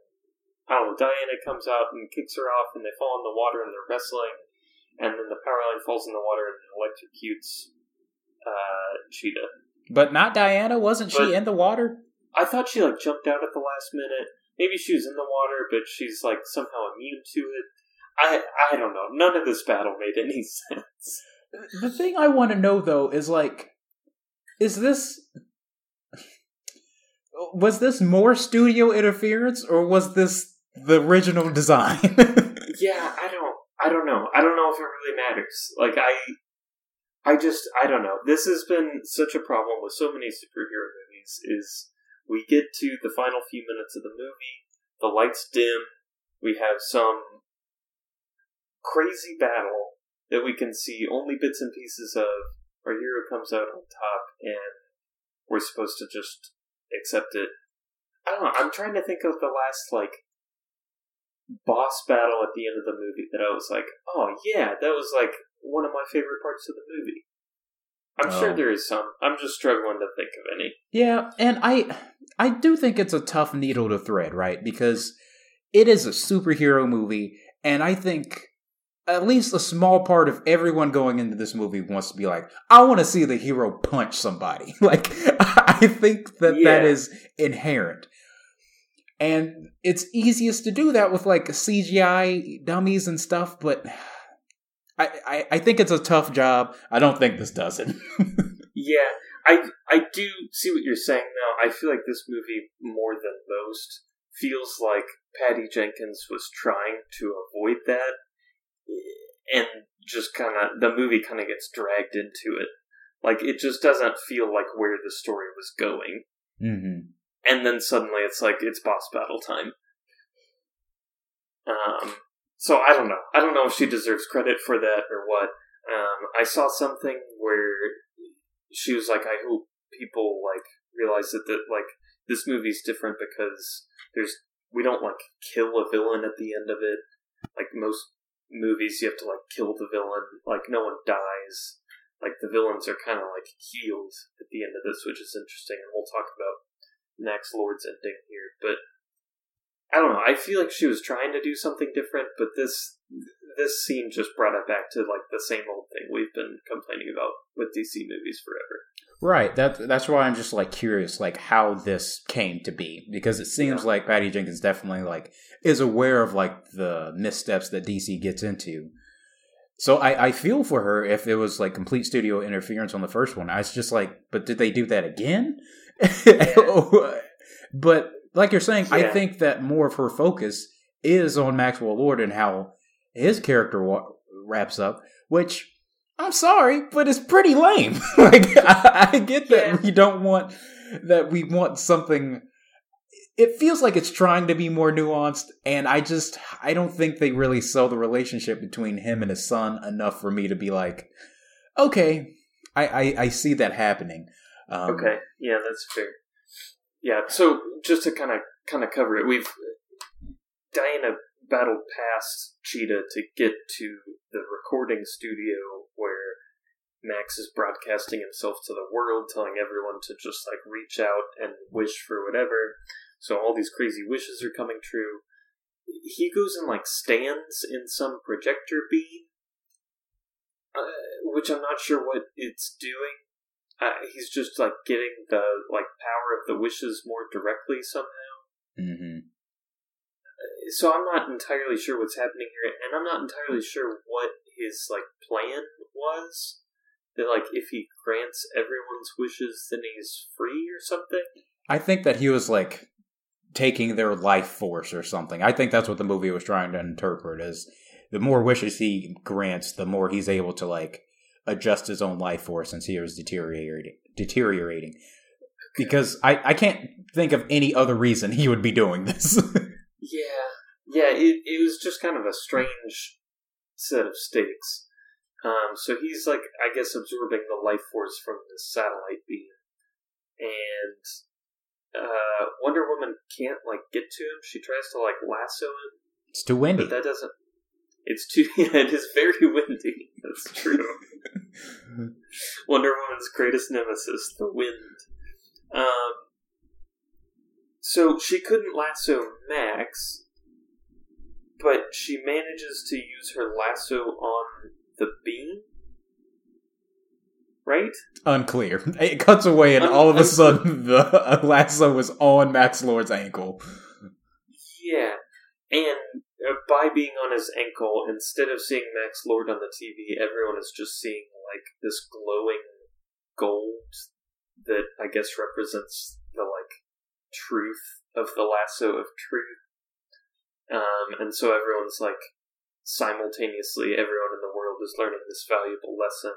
B: I don't know. Diana comes out and kicks her off, and they fall in the water and they're wrestling, and then the power line falls in the water and electrocutes uh, Cheetah.
A: But not Diana. Wasn't but she in the water?
B: I thought she like jumped out at the last minute. Maybe she was in the water, but she's like somehow immune to it. I I don't know. None of this battle made any *laughs* sense.
A: The thing I want to know though is like, is this was this more studio interference or was this the original design? *laughs*
B: yeah, I don't I don't know. I don't know if it really matters. Like I I just I don't know. This has been such a problem with so many superhero movies is we get to the final few minutes of the movie, the lights dim, we have some crazy battle that we can see only bits and pieces of. Our hero comes out on top and we're supposed to just accept it. I don't know. I'm trying to think of the last like boss battle at the end of the movie that I was like, oh yeah, that was like one of my favorite parts of the movie. I'm sure um, there is some. I'm just struggling to think of any.
A: Yeah, and I I do think it's a tough needle to thread, right? Because it is a superhero movie, and I think at least a small part of everyone going into this movie wants to be like, I want to see the hero punch somebody. *laughs* like, *laughs* I think that yeah. that is inherent. And it's easiest to do that with like CGI dummies and stuff, but I, I, I think it's a tough job. I don't think this does it. *laughs*
B: yeah, I I do see what you're saying now. I feel like this movie, more than most, feels like Patty Jenkins was trying to avoid that and just kind of the movie kind of gets dragged into it. Like it just doesn't feel like where the story was going.
A: Mm-hmm.
B: And then suddenly it's like it's boss battle time. Um, so I don't know. I don't know if she deserves credit for that or what. Um, I saw something where she was like, "I hope people like realize that that like this movie's different because there's we don't like kill a villain at the end of it. Like most movies, you have to like kill the villain. Like no one dies. Like the villains are kind of like healed at the end of this, which is interesting, and we'll talk about Max Lord's ending here. But I don't know. I feel like she was trying to do something different, but this this scene just brought it back to like the same old thing we've been complaining about with DC movies forever.
A: Right. That that's why I'm just like curious, like how this came to be, because it seems yeah. like Patty Jenkins definitely like is aware of like the missteps that DC gets into. So I, I feel for her if it was like complete studio interference on the first one. I was just like, but did they do that again? *laughs* but like you're saying, yeah. I think that more of her focus is on Maxwell Lord and how his character wa- wraps up, which I'm sorry, but it's pretty lame. *laughs* like I, I, get that yeah. we don't want that we want something. It feels like it's trying to be more nuanced, and I just I don't think they really sell the relationship between him and his son enough for me to be like, okay, I I, I see that happening.
B: Um, okay, yeah, that's fair. Yeah, so just to kind of kind of cover it, we've Diana battled past Cheetah to get to the recording studio where Max is broadcasting himself to the world, telling everyone to just like reach out and wish for whatever. So all these crazy wishes are coming true. He goes and like stands in some projector beam, uh, which I'm not sure what it's doing. Uh, he's just like getting the like power of the wishes more directly somehow. Mm-hmm so I'm not entirely sure what's happening here, and I'm not entirely sure what his like plan was. That like if he grants everyone's wishes, then he's free or something.
A: I think that he was like taking their life force or something. I think that's what the movie was trying to interpret is the more wishes he grants, the more he's able to like adjust his own life force since he was deteriorating deteriorating. Because I, I can't think of any other reason he would be doing this. *laughs*
B: yeah yeah, it, it was just kind of a strange set of stakes. Um, so he's like, I guess, absorbing the life force from the satellite beam, and uh, Wonder Woman can't like get to him. She tries to like lasso him.
A: It's too windy.
B: But that doesn't. It's too. *laughs* Yeah, it is very windy. That's true. *laughs* Wonder Woman's greatest nemesis, the wind. Um, so she couldn't lasso Max, but she manages to use her lasso on the beam. Right?
A: Unclear. It cuts away, and Un- all of a sudden, the lasso was on Max Lord's ankle.
B: Yeah, and uh, by being on his ankle, instead of seeing Max Lord on the TV, everyone is just seeing like this glowing gold that I guess represents the like truth of the lasso of truth um, and so everyone's like simultaneously, everyone in the world is learning this valuable lesson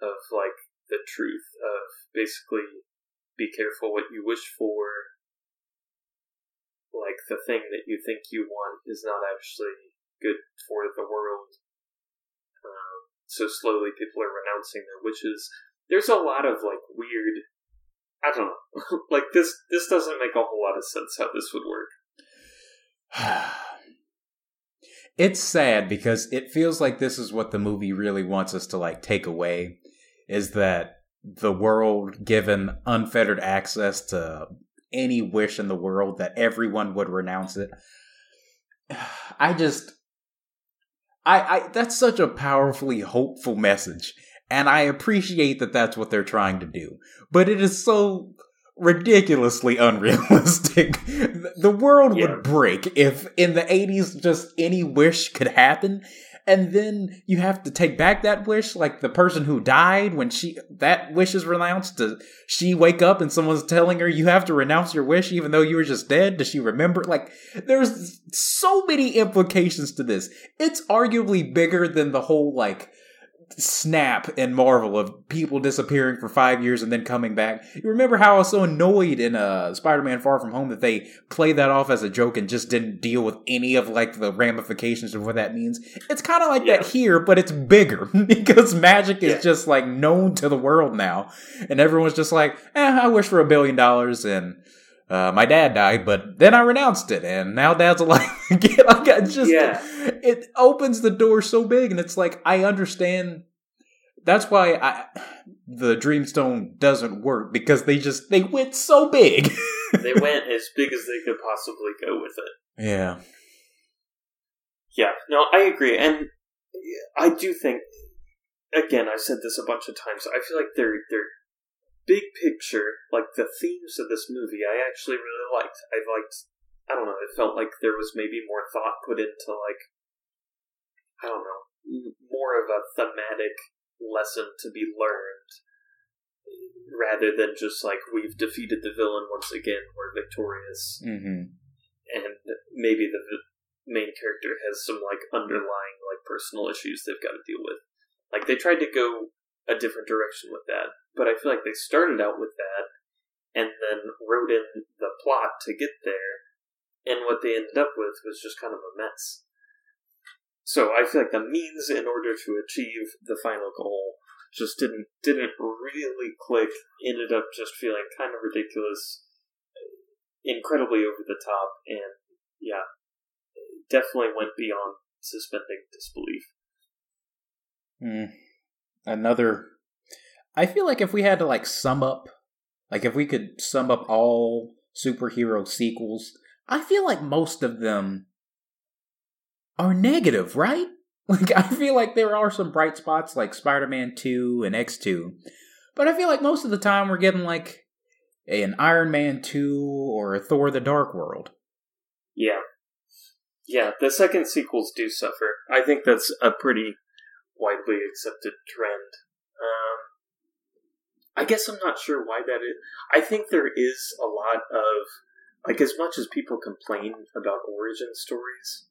B: of like the truth of basically be careful what you wish for. Like the thing that you think you want is not actually good for the world. Um, so slowly people are renouncing them. Which is, There's a lot of like weird I don't know. *laughs* like this this doesn't make a whole lot of sense how this would work. *sighs*
A: it's sad because it feels like this is what the movie really wants us to like take away is that the world given unfettered access to any wish in the world that everyone would renounce it *sighs* i just i i that's such a powerfully hopeful message and i appreciate that that's what they're trying to do but it is so ridiculously unrealistic. *laughs* the world yeah. would break if in the 80s just any wish could happen. And then you have to take back that wish, like the person who died when she that wish is renounced. Does she wake up and someone's telling her you have to renounce your wish even though you were just dead? Does she remember? Like, there's so many implications to this. It's arguably bigger than the whole like snap in Marvel of people disappearing for five years and then coming back. You remember how I was so annoyed in uh, Spider-Man: Far From Home that they played that off as a joke and just didn't deal with any of like the ramifications of what that means. It's kind of like yeah. that here, but it's bigger *laughs* because magic is yeah. just like known to the world now, and everyone's just like, eh, I wish for a billion dollars and. Uh, my dad died, but then I renounced it, and now dad's *laughs* alive again. I just, yeah. it opens the door so big, and it's like I understand that's why I, the Dreamstone doesn't work because they just they went so big. *laughs*
B: they went as big as they could possibly go with it.
A: Yeah.
B: Yeah. No, I agree, and I do think. Again, I've said this a bunch of times. I feel like they're they're big picture, like the themes of this movie. I actually really liked. I liked. I don't know. It felt like there was maybe more thought put into like. I don't know, more of a thematic lesson to be learned rather than just like we've defeated the villain once again we're victorious
A: mm-hmm.
B: and maybe the main character has some like underlying like personal issues they've got to deal with like they tried to go a different direction with that but i feel like they started out with that and then wrote in the plot to get there and what they ended up with was just kind of a mess so I feel like the means in order to achieve the final goal just didn't didn't really click. Ended up just feeling kind of ridiculous, incredibly over the top, and yeah, definitely went beyond suspending disbelief.
A: Hmm. Another. I feel like if we had to like sum up, like if we could sum up all superhero sequels, I feel like most of them are negative, right? *laughs* Like I feel like there are some bright spots like Spider-Man 2 and X2. But I feel like most of the time we're getting like an Iron Man 2 or a Thor the Dark World.
B: Yeah. Yeah, the second sequels do suffer. I think that's a pretty widely accepted trend. Um, I guess I'm not sure why that is. I think there is a lot of like as much as people complain about origin stories,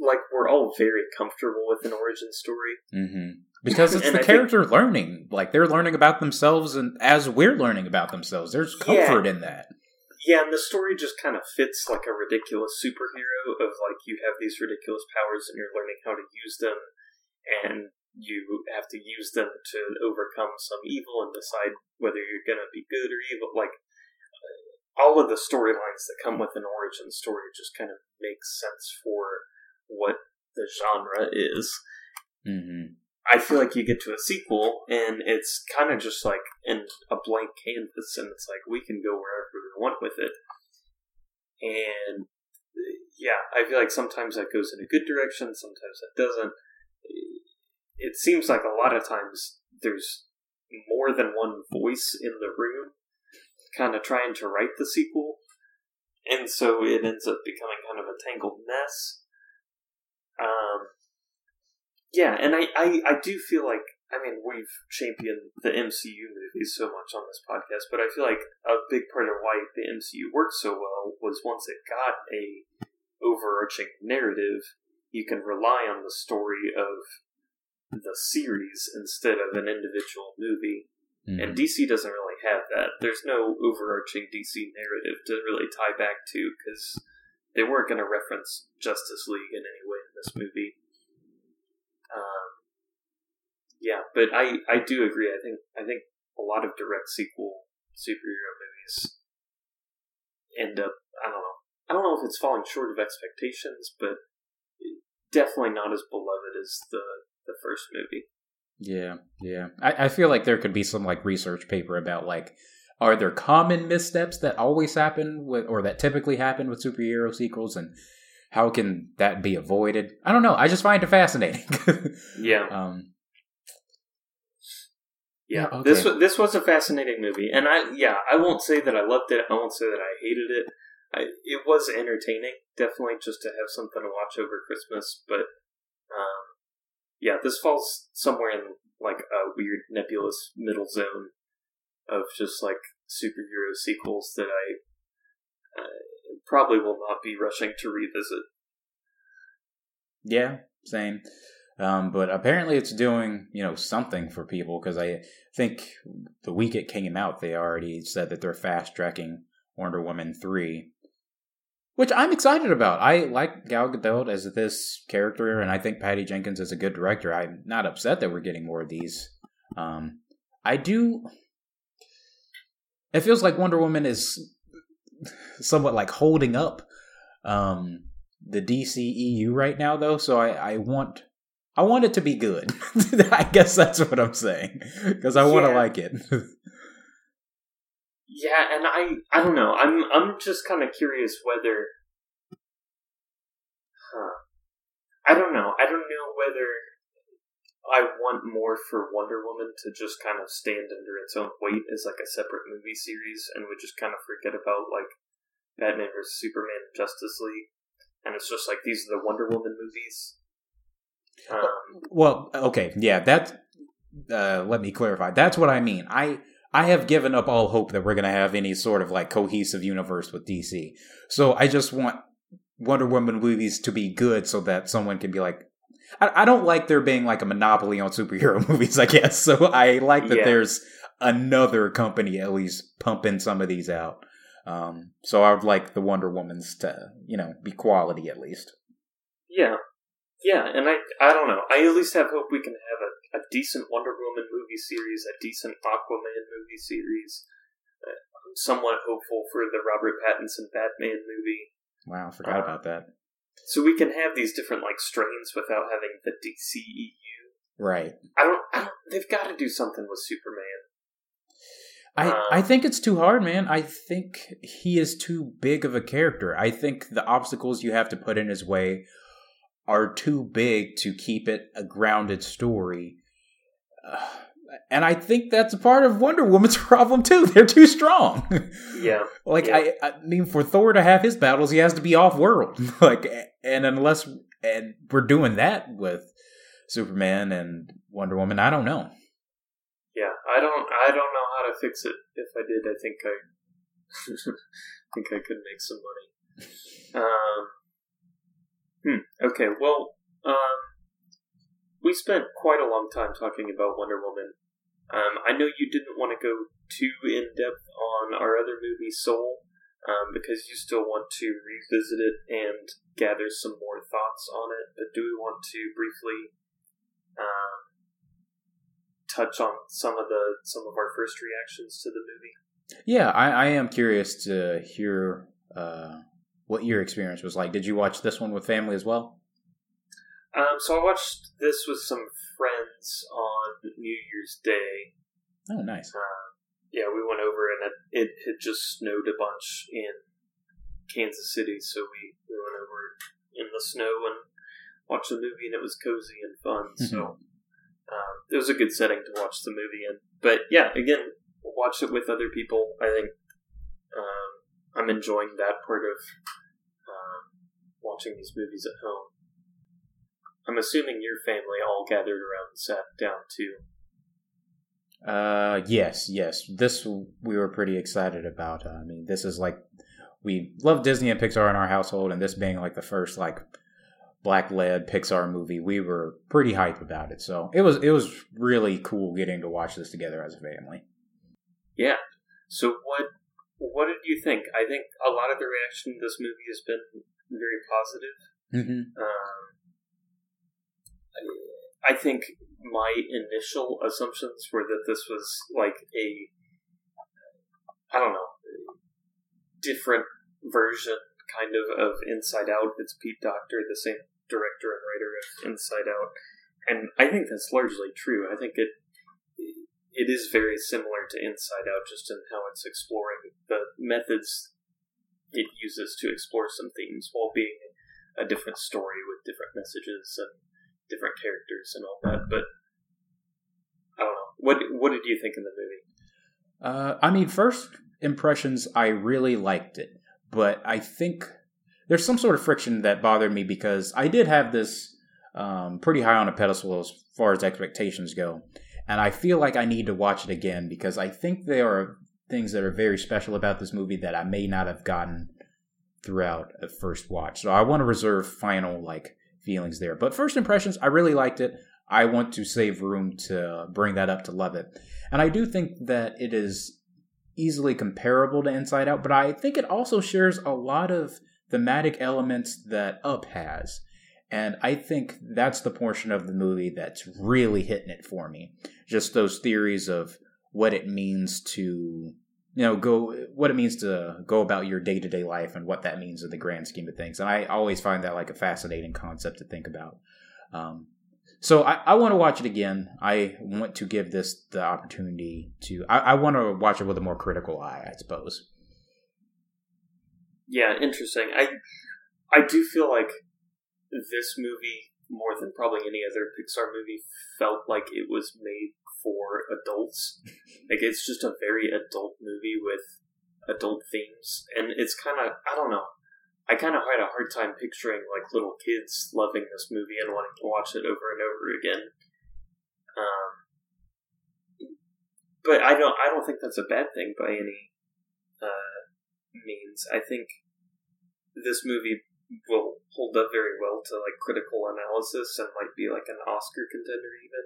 B: like we're all very comfortable with an origin story
A: mm-hmm. because it's the I character think, learning. Like they're learning about themselves, and as we're learning about themselves, there's comfort yeah, in that.
B: Yeah, and the story just kind of fits like a ridiculous superhero of like you have these ridiculous powers and you're learning how to use them, and you have to use them to overcome some evil and decide whether you're going to be good or evil. Like all of the storylines that come with an origin story just kind of makes sense for what the genre is.
A: Mm-hmm.
B: I feel like you get to a sequel and it's kind of just like in a blank canvas, and it's like we can go wherever we want with it. And yeah, I feel like sometimes that goes in a good direction, sometimes that doesn't. It seems like a lot of times there's more than one voice in the room kind of trying to write the sequel, and so it ends up becoming kind of a tangled mess. Um, yeah, and I, I, I do feel like I mean we've championed the MCU movies so much on this podcast, but I feel like a big part of why the MCU worked so well was once it got a overarching narrative, you can rely on the story of the series instead of an individual movie. Mm. And DC doesn't really have that. There's no overarching DC narrative to really tie back to because they weren't going to reference Justice League in any way in this movie. Um, yeah, but I I do agree. I think I think a lot of direct sequel superhero movies end up. I don't know. I don't know if it's falling short of expectations, but definitely not as beloved as the the first movie.
A: Yeah, yeah. I, I feel like there could be some like research paper about like are there common missteps that always happen with or that typically happen with superhero sequels and how can that be avoided i don't know i just find it fascinating *laughs*
B: yeah
A: um
B: yeah, okay. this was this was a fascinating movie, and I yeah I won't say that I loved it. I won't say that I hated it. I, it was entertaining, definitely, just to have something to watch over Christmas. But um, yeah, this falls somewhere in like a weird nebulous middle zone of just like superhero sequels that I uh, probably will not be rushing to revisit.
A: Yeah, same. Um, but apparently, it's doing you know something for people because I think the week it came out, they already said that they're fast tracking Wonder Woman three, which I'm excited about. I like Gal Gadot as this character, and I think Patty Jenkins is a good director. I'm not upset that we're getting more of these. Um, I do. It feels like Wonder Woman is somewhat like holding up um, the DCEU right now, though. So I, I want I want it to be good. *laughs* I guess that's what I'm saying because I want to like it. *laughs*
B: yeah, and I I don't know. I'm I'm just kind of curious whether. Huh. I don't know. I don't know whether I want more for Wonder Woman to just kind of stand under its own weight as like a separate movie series, and we just kind of forget about like Batman vs Superman and Justice League, and it's just like these are the Wonder Woman movies,
A: um, well, okay, yeah, that's. Uh, let me clarify. That's what I mean. I I have given up all hope that we're going to have any sort of like cohesive universe with DC. So I just want Wonder Woman movies to be good, so that someone can be like, I, I don't like there being like a monopoly on superhero *laughs* movies. I guess so. I like that yeah. there's another company at least pumping some of these out. Um, so I would like the Wonder Woman's to you know be quality at least.
B: Yeah, yeah, and I I don't know. I at least have hope we can have a, a decent Wonder Woman movie series, a decent Aquaman movie series. Uh, I'm somewhat hopeful for the Robert Pattinson Batman movie.
A: Wow, I forgot uh, about that.
B: So we can have these different like strains without having the DCEU.
A: Right.
B: I don't. I don't they've got to do something with Superman.
A: I, um, I think it's too hard, man. I think he is too big of a character. I think the obstacles you have to put in his way are too big to keep it a grounded story. And I think that's a part of Wonder Woman's *laughs* problem too. They're too strong.
B: Yeah. *laughs*
A: like
B: yeah.
A: I, I mean, for Thor to have his battles, he has to be off world. *laughs* like, and unless and we're doing that with Superman and Wonder Woman, I don't know.
B: Yeah, I don't. I don't know how to fix it. If I did, I think I think I could make some money. Um, Hmm. Okay. Well, um, we spent quite a long time talking about Wonder Woman. Um, I know you didn't want to go too in depth on our other movie, Soul, um, because you still want to revisit it and gather some more thoughts on it. But do we want to briefly um, touch on some of the some of our first reactions to the movie?
A: Yeah, I, I am curious to hear uh, what your experience was like. Did you watch this one with family as well?
B: Um, so I watched this with some friends on New Year's Day.
A: Oh, nice.
B: Uh, yeah, we went over and it, it had just snowed a bunch in Kansas City, so we, we went over in the snow and watched the movie, and it was cozy and fun. Mm-hmm. So um, it was a good setting to watch the movie in. But yeah, again, watch it with other people. I think um, I'm enjoying that part of watching these movies at home. I'm assuming your family all gathered around and sat down too.
A: Uh, yes, yes. This we were pretty excited about. Uh, I mean, this is like we love Disney and Pixar in our household, and this being like the first like black led Pixar movie, we were pretty hype about it. So it was it was really cool getting to watch this together as a family.
B: Yeah. So what what did you think? I think a lot of the reaction to this movie has been very positive.
A: Mm-hmm.
B: Um, I, think my initial assumptions were that this was like a, I don't know, different version kind of of Inside Out. It's Pete Docter, the same director and writer of Inside Out, and I think that's largely true. I think it it is very similar to Inside Out, just in how it's exploring the methods it uses to explore some themes while being a different story with different messages and different characters and all that. But I don't know. What what did you think of the movie?
A: Uh, I mean, first impressions, I really liked it, but I think there's some sort of friction that bothered me because I did have this um, pretty high on a pedestal as far as expectations go, and I feel like I need to watch it again because I think there are things that are very special about this movie that I may not have gotten throughout a first watch. So I want to reserve final like feelings there. But first impressions, I really liked it. I want to save room to bring that up to love it. And I do think that it is easily comparable to Inside Out, but I think it also shares a lot of thematic elements that Up has. And I think that's the portion of the movie that's really hitting it for me. Just those theories of what it means to you know go what it means to go about your day-to-day life and what that means in the grand scheme of things. And i always find that like a fascinating concept to think about. Um, so I, I want to watch it again. I want to give this the opportunity to I, I want to watch it with a more critical eye i suppose.
B: Yeah interesting. I i do feel like this movie more than probably any other pixar movie felt like it was made for adults. Like it's just a very adult movie with adult themes, and it's kind of I don't know. I kind of had a hard time picturing like little kids loving this movie and wanting to watch it over and over again. Um, but I don't I don't think that's a bad thing by any uh, means. I think this movie will hold up very well to like critical analysis and might be like an Oscar contender even.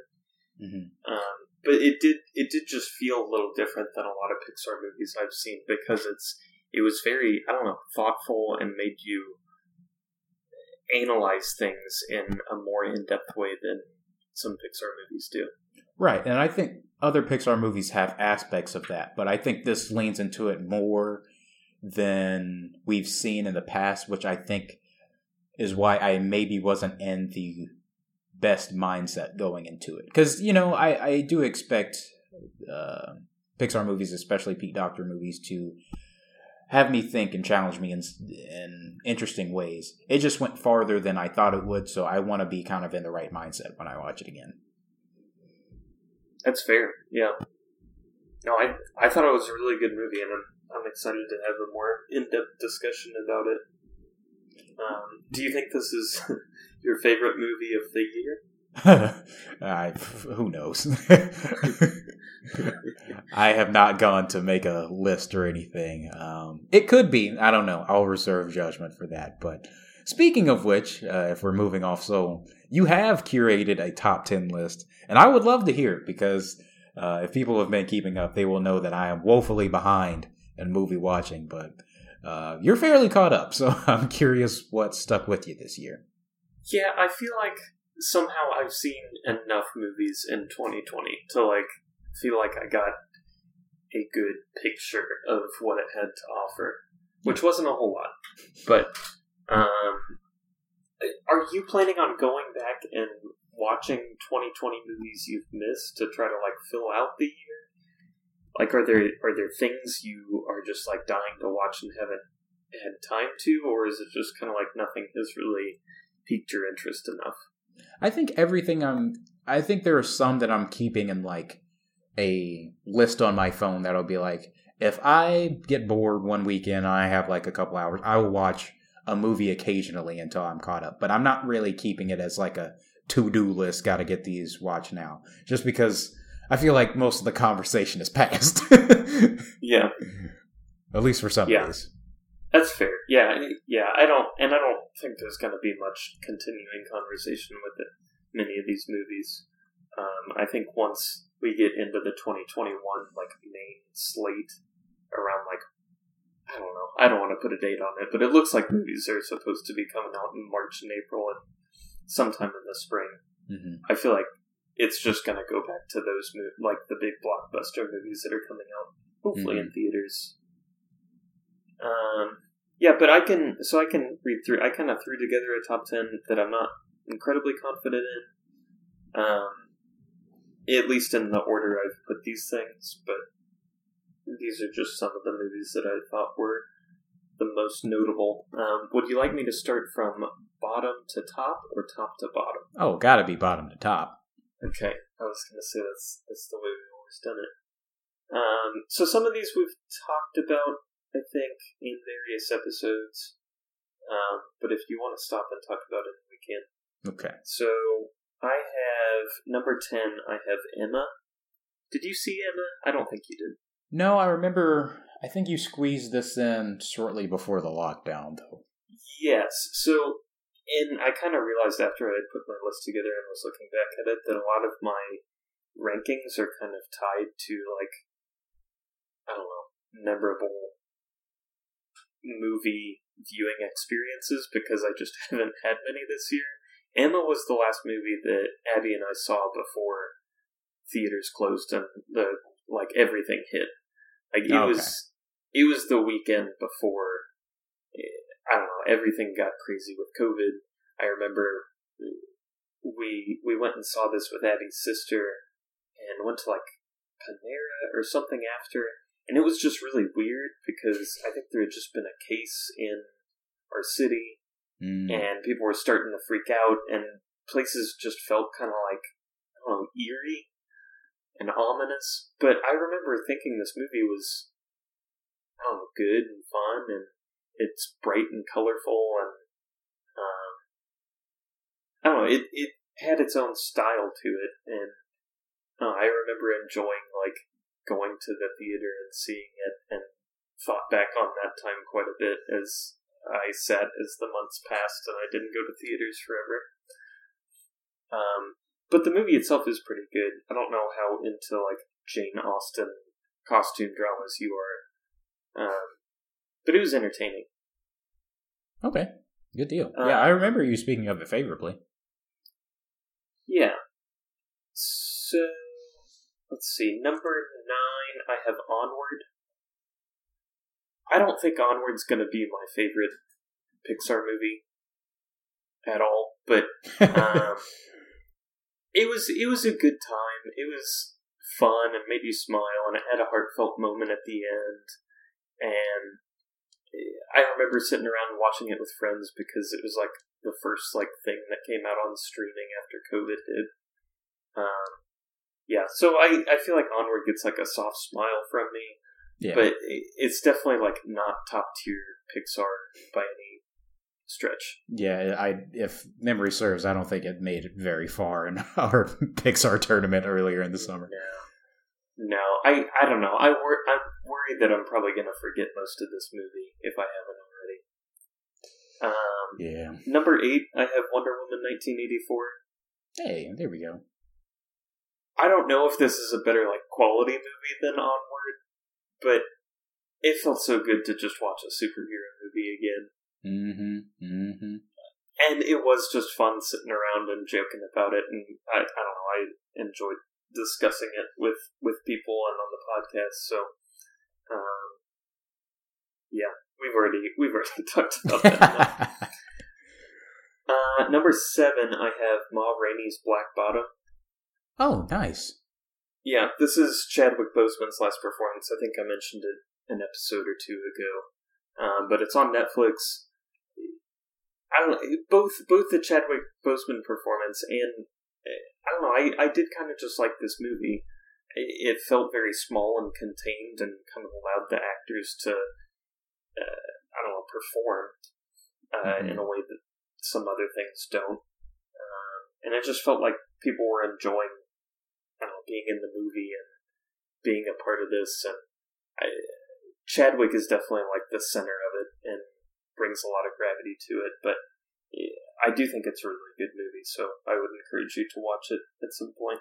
B: Mm-hmm. Um, but it did it did just feel a little different than a lot of Pixar movies I've seen because it's it was very I don't know thoughtful and made you analyze things in a more in depth way than some Pixar movies do.
A: Right, and I think other Pixar movies have aspects of that, but I think this leans into it more than we've seen in the past, which I think is why I maybe wasn't in the best mindset going into it. Because, you know, I, I do expect uh, Pixar movies, especially Pete Docter movies, to have me think and challenge me in, in interesting ways. It just went farther than I thought it would, so I want to be kind of in the right mindset when I watch it again.
B: That's fair. Yeah. No, I I thought it was a really good movie, and I'm I'm excited to have a more in depth discussion about it. Um, do you think this is *laughs* your favorite movie of the
A: year? *laughs* I, who knows? *laughs* I have not gone to make a list or anything. Um, it could be. I don't know. I'll reserve judgment for that. But speaking of which, uh, if we're moving off so you have curated a top 10 list, and I would love to hear it because uh, if people have been keeping up, they will know that I am woefully behind in movie watching. But uh, you're fairly caught up, *laughs* so I'm curious what stuck with you this year.
B: Yeah, I feel like somehow I've seen enough movies in 2020 to like feel like I got a good picture of what it had to offer, which wasn't a whole lot. But um, are you planning on going back and watching 2020 movies you've missed to try to like fill out the year? Like, are there are there things you are just like dying to watch and haven't had time to, or is it just kind of like nothing has really piqued your interest enough?
A: I think everything I'm. I think there are some that I'm keeping in like a list on my phone that'll be like, if I get bored one weekend, I have like a couple hours, I will watch a movie occasionally until I'm caught up. But I'm not really keeping it as like a to do list. Got to get these watched now, just because I feel like most of the conversation is past. *laughs*
B: yeah.
A: At least for some yeah. days.
B: That's fair. Yeah, yeah. I don't, and I don't think there's going to be much continuing conversation with it, many of these movies. Um, I think once we get into the 2021 like main slate around like I don't know, I don't want to put a date on it, but it looks like movies are supposed to be coming out in March and April and sometime in the spring. Mm-hmm. I feel like it's just going to go back to those mo- like the big blockbuster movies that are coming out, hopefully mm-hmm. in theaters. Um, yeah, but I can so I can read through. I kind of threw together a top ten that I'm not incredibly confident in, um, at least in the order I've put these things. But these are just some of the movies that I thought were the most notable. Um, would you like me to start from bottom to top or top to bottom?
A: Oh, gotta be bottom to top.
B: Okay, I was to say that's that's the way we've always done it. Um, so some of these we've talked about, I think, in various episodes. Um, but if you want to stop and talk about it, we can.
A: Okay.
B: So I have number ten. I have Emma. Did you see Emma? I don't think you did.
A: No, I remember. I think you squeezed this in shortly before the lockdown, though.
B: Yes. So and I kind of realized after I had put my list together and was looking back at it that a lot of my rankings are kind of tied to like I don't know memorable movie viewing experiences because I just *laughs* haven't had many this year. Emma was the last movie that Abby and I saw before theaters closed and the like everything hit. Like it okay. was it was the weekend before eh, I don't know, everything got crazy with COVID. I remember we we went and saw this with Abby's sister and went to like Panera or something after and it was just really weird because I think there had just been a case in our city mm. and people were starting to freak out and places just felt kind of like I don't know, eerie and ominous. But I remember thinking this movie was I don't know, good and fun and it's bright and colorful and um, I don't know. It it had its own style to it, and uh, I remember enjoying like going to the theater and seeing it, and thought back on that time quite a bit as I sat as the months passed and I didn't go to theaters forever. Um, but the movie itself is pretty good. I don't know how into like Jane Austen costume dramas you are, um, but it was entertaining.
A: Okay, good deal. Uh, yeah, I remember you speaking of it favorably.
B: Yeah. So let's see. Number nine, I have Onward. I don't think Onward's going to be my favorite Pixar movie at all, but um, *laughs* it was it was a good time. It was fun and made you smile, and it had a heartfelt moment at the end. And I remember sitting around watching it with friends because it was like the first like thing that came out on streaming after COVID did. Um, yeah, so I I feel like Onward gets like a soft smile from me, yeah. but it's definitely like not top tier Pixar by any stretch.
A: Yeah, I if memory serves, I don't think it made it very far in *laughs* our Pixar tournament earlier in the summer.
B: Yeah. No, I I don't know. I wor- I'm worried that I'm probably going to forget most of this movie if I haven't already. Um,
A: yeah.
B: Number eight, I have Wonder Woman 1984.
A: Hey, there we go.
B: I don't know if this is a better like quality movie than Onward, but it felt so good to just watch a superhero movie again.
A: Mm-hmm. Mm-hmm.
B: And it was just fun sitting around and joking about it, and I, I don't know, I enjoyed discussing it with with people and on the podcast. So, um, yeah, we've already we've already *laughs* talked about that. *laughs* uh, number seven, I have Ma Rainey's Black Bottom.
A: Oh, nice.
B: Yeah, this is Chadwick Boseman's last performance. I think I mentioned it an episode or two ago, um, but it's on Netflix. I don't know both both the Chadwick Boseman performance and I don't know. I, I did kind of just like this movie. It, it, felt very small and contained, and kind of allowed the actors to, uh, I don't know, perform uh, mm-hmm. in a way that some other things don't. Um, and it just felt like people were enjoying, Being in the movie and being a part of this. And I, Chadwick is definitely like the center of it and brings a lot of gravity to it. But I do think it's a really good movie, so I would encourage you to watch it at some point.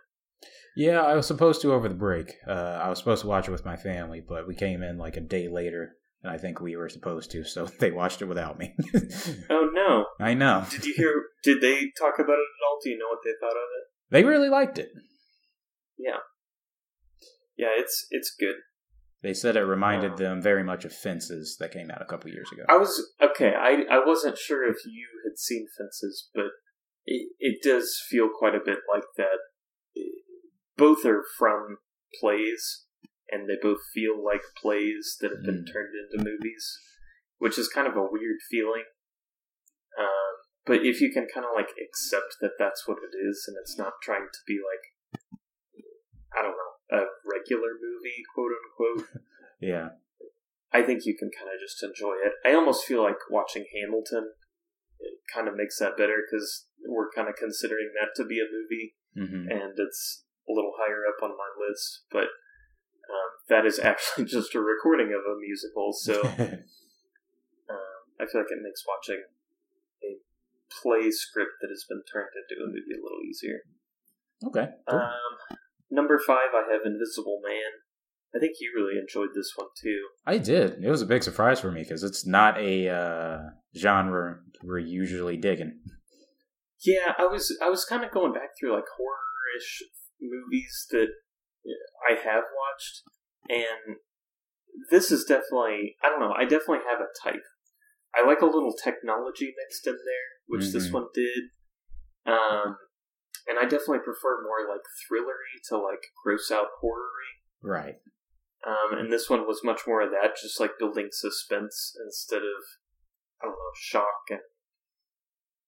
A: Yeah, I was supposed to over the break. Uh, I was supposed to watch it with my family, but we came in like a day later, and I think we were supposed to, so *laughs* they watched it without me. *laughs*
B: oh no!
A: I know.
B: Did you hear? Did they talk about it at all? Do you know what they thought of it?
A: They really liked it.
B: Yeah. Yeah, it's it's good.
A: They said it reminded them very much of Fences that came out a couple years ago.
B: I was okay. I I wasn't sure if you had seen Fences, but it it does feel quite a bit like that. Both are from plays, and they both feel like plays that have been mm. turned into movies, which is kind of a weird feeling. Um, but if you can kind of like accept that that's what it is, and it's not trying to be like I don't know a regular movie, quote unquote. *laughs*
A: yeah.
B: I think you can kind of just enjoy it. I almost feel like watching Hamilton it kind of makes that better because we're kind of considering that to be a movie,
A: mm-hmm.
B: and it's a little higher up on my list. But um, that is *laughs* actually just a recording of a musical, so *laughs* um, I feel like it makes watching a play script that has been turned into a movie a little easier.
A: Okay. Cool.
B: Um, number five, I have Invisible Man. I think you really enjoyed this one too.
A: I did. It was a big surprise for me because it's not a uh, genre we're usually digging.
B: Yeah, I was I was kind of going back through like horror-ish movies that I have watched, and this is definitely I don't know. I definitely have a type. I like a little technology mixed in there, which mm-hmm. this one did. Um, and I definitely prefer more like thrillery to like gross out horrory.
A: Right.
B: Um, and this one was much more of that, just like building suspense instead of I don't know shock and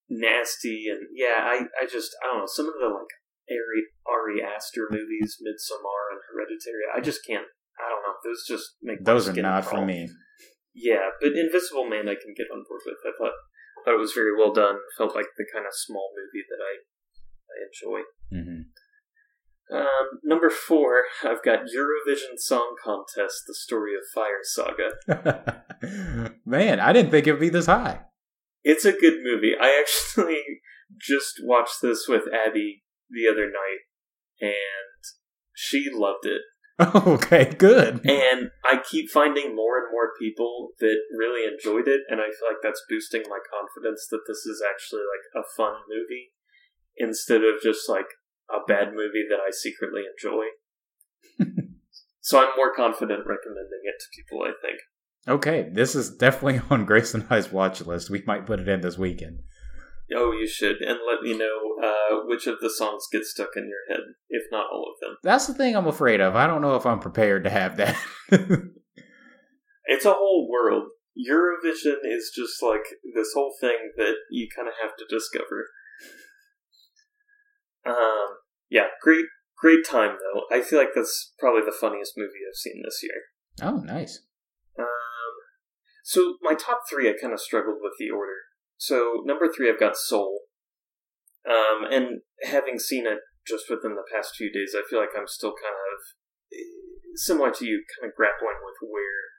B: nasty and yeah. I I just I don't know some of the like Ari Ari Aster movies, Midsommar and Hereditary. I just can't. I don't know. Those just make
A: those are not crawl. for me.
B: Yeah, but Invisible Man I can get on board with. I thought thought it was very well done. Felt like the kind of small movie that I I enjoy.
A: Mm-hmm.
B: Um, number four, I've got Eurovision Song Contest: The Story of Fire
A: Saga. *laughs* Man, I didn't think it'd be this high.
B: It's a good movie. I actually *laughs* just watched this with Abby the other night, and she loved it. *laughs*
A: okay, good.
B: And I keep finding more and more people that really enjoyed it, and I feel like that's boosting my confidence that this is actually like a fun movie instead of just like a bad movie that I secretly enjoy. *laughs* so I'm more confident recommending it to people, I think.
A: Okay, this is definitely *laughs* on Grace and I's watch list. We might put it in this weekend.
B: Oh, you should, and let me know uh, which of the songs get stuck in your head, if not all of them.
A: That's the thing I'm afraid of. I don't know if I'm prepared to have that. *laughs*
B: it's a whole world. Eurovision is just like this whole thing that you kind of have to discover. Um, yeah, great, great time though. I feel like that's probably the funniest movie I've seen this year.
A: Oh, nice.
B: Um, so my top three, I kind of struggled with the order. So number three, I've got Soul. Um, and having seen it just within the past few days, I feel like I'm still kind of similar to you, kind of grappling with where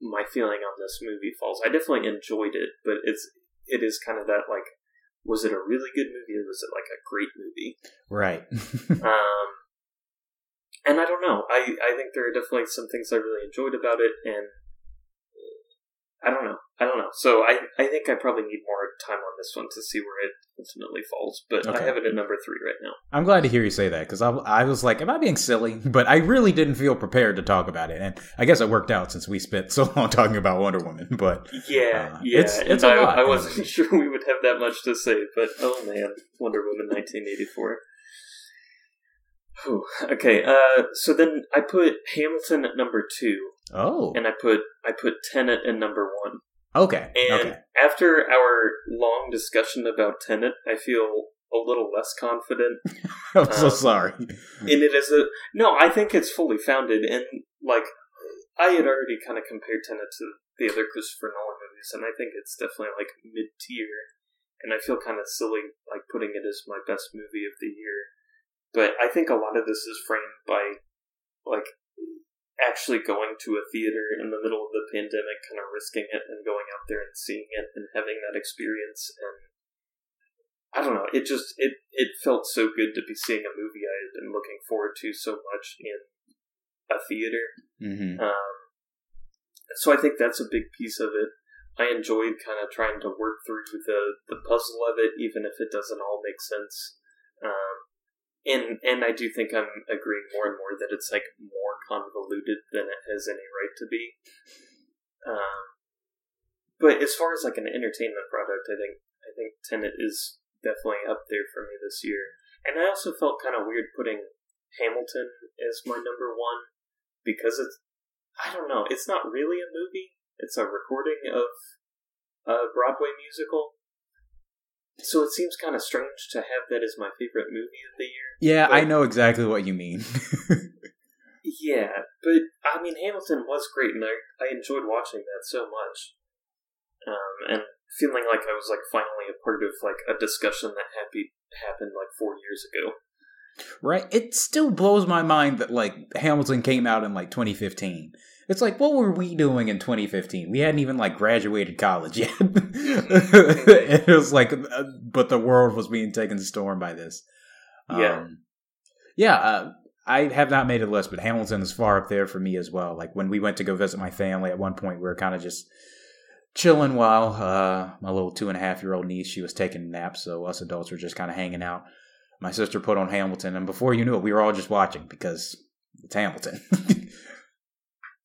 B: my feeling on this movie falls. I definitely enjoyed it, but it's it is kind of that like was it a really good movie or was it like a great movie?
A: Right. *laughs*
B: um, and I don't know. I, I think there are definitely some things I really enjoyed about it, and I don't know. I don't know. So I, I think I probably need more time on this one to see where it ultimately falls. But okay. I have it at number three right now.
A: I'm glad to hear you say that because I, I was like, am I being silly? *laughs* But I really didn't feel prepared to talk about it, and I guess it worked out since we spent *laughs* so long talking about Wonder Woman. But
B: yeah, uh, yeah, it's it's a lot. I wasn't *laughs* sure we would have that much to say, but oh man, Wonder Woman 1984. Whew. Okay, uh, so then I put Hamilton at number two.
A: Oh,
B: and I put I put Tenet at number one.
A: Okay.
B: And
A: okay.
B: after our long discussion about Tenet, I feel a little less confident. *laughs*
A: I'm um, so sorry.
B: and it is a no. I think it's fully founded, and like I had already kind of compared Tenet to the other Christopher Nolan movies, and I think it's definitely like mid tier. And I feel kind of silly like putting it as my best movie of the year, but I think a lot of this is framed by like actually going to a theater in the middle of the pandemic, kind of risking it and going out there and seeing it and having that experience. And I don't know, it just it it felt so good to be seeing a movie I had been looking forward to so much in a theater.
A: Mm-hmm.
B: Um, so I think that's a big piece of it. I enjoyed kind of trying to work through the the puzzle of it, even if it doesn't all make sense. Um, and and I do think I'm agreeing more and more that it's like more convoluted than it has any right to be. Um, but as far as like an entertainment product, I think I think Tenet is definitely up there for me this year. And I also felt kind of weird putting Hamilton as my number one because it's I don't know, it's not really a movie. It's a recording of a Broadway musical. So it seems kind of strange to have that as my favorite movie of the year.
A: Yeah, I know exactly what you mean. *laughs*
B: yeah, but I mean, Hamilton was great, and I, I enjoyed watching that so much. Um, and feeling like I was like finally a part of like a discussion that happy, happened like four years ago.
A: Right. It still blows my mind that like Hamilton came out in like 2015. It's like, what were we doing in 2015? We hadn't even like graduated college yet. *laughs* it was like, uh, but the world was being taken to storm by this.
B: Yeah.
A: Um, yeah. Uh, I have not made a list, but Hamilton is far up there for me as well. Like when we went to go visit my family at one point, we were kind of just chilling while uh, my little two and a half year old niece she was taking a nap. So us adults were just kind of hanging out. My sister put on Hamilton, and before you knew it, we were all just watching because it's Hamilton. *laughs*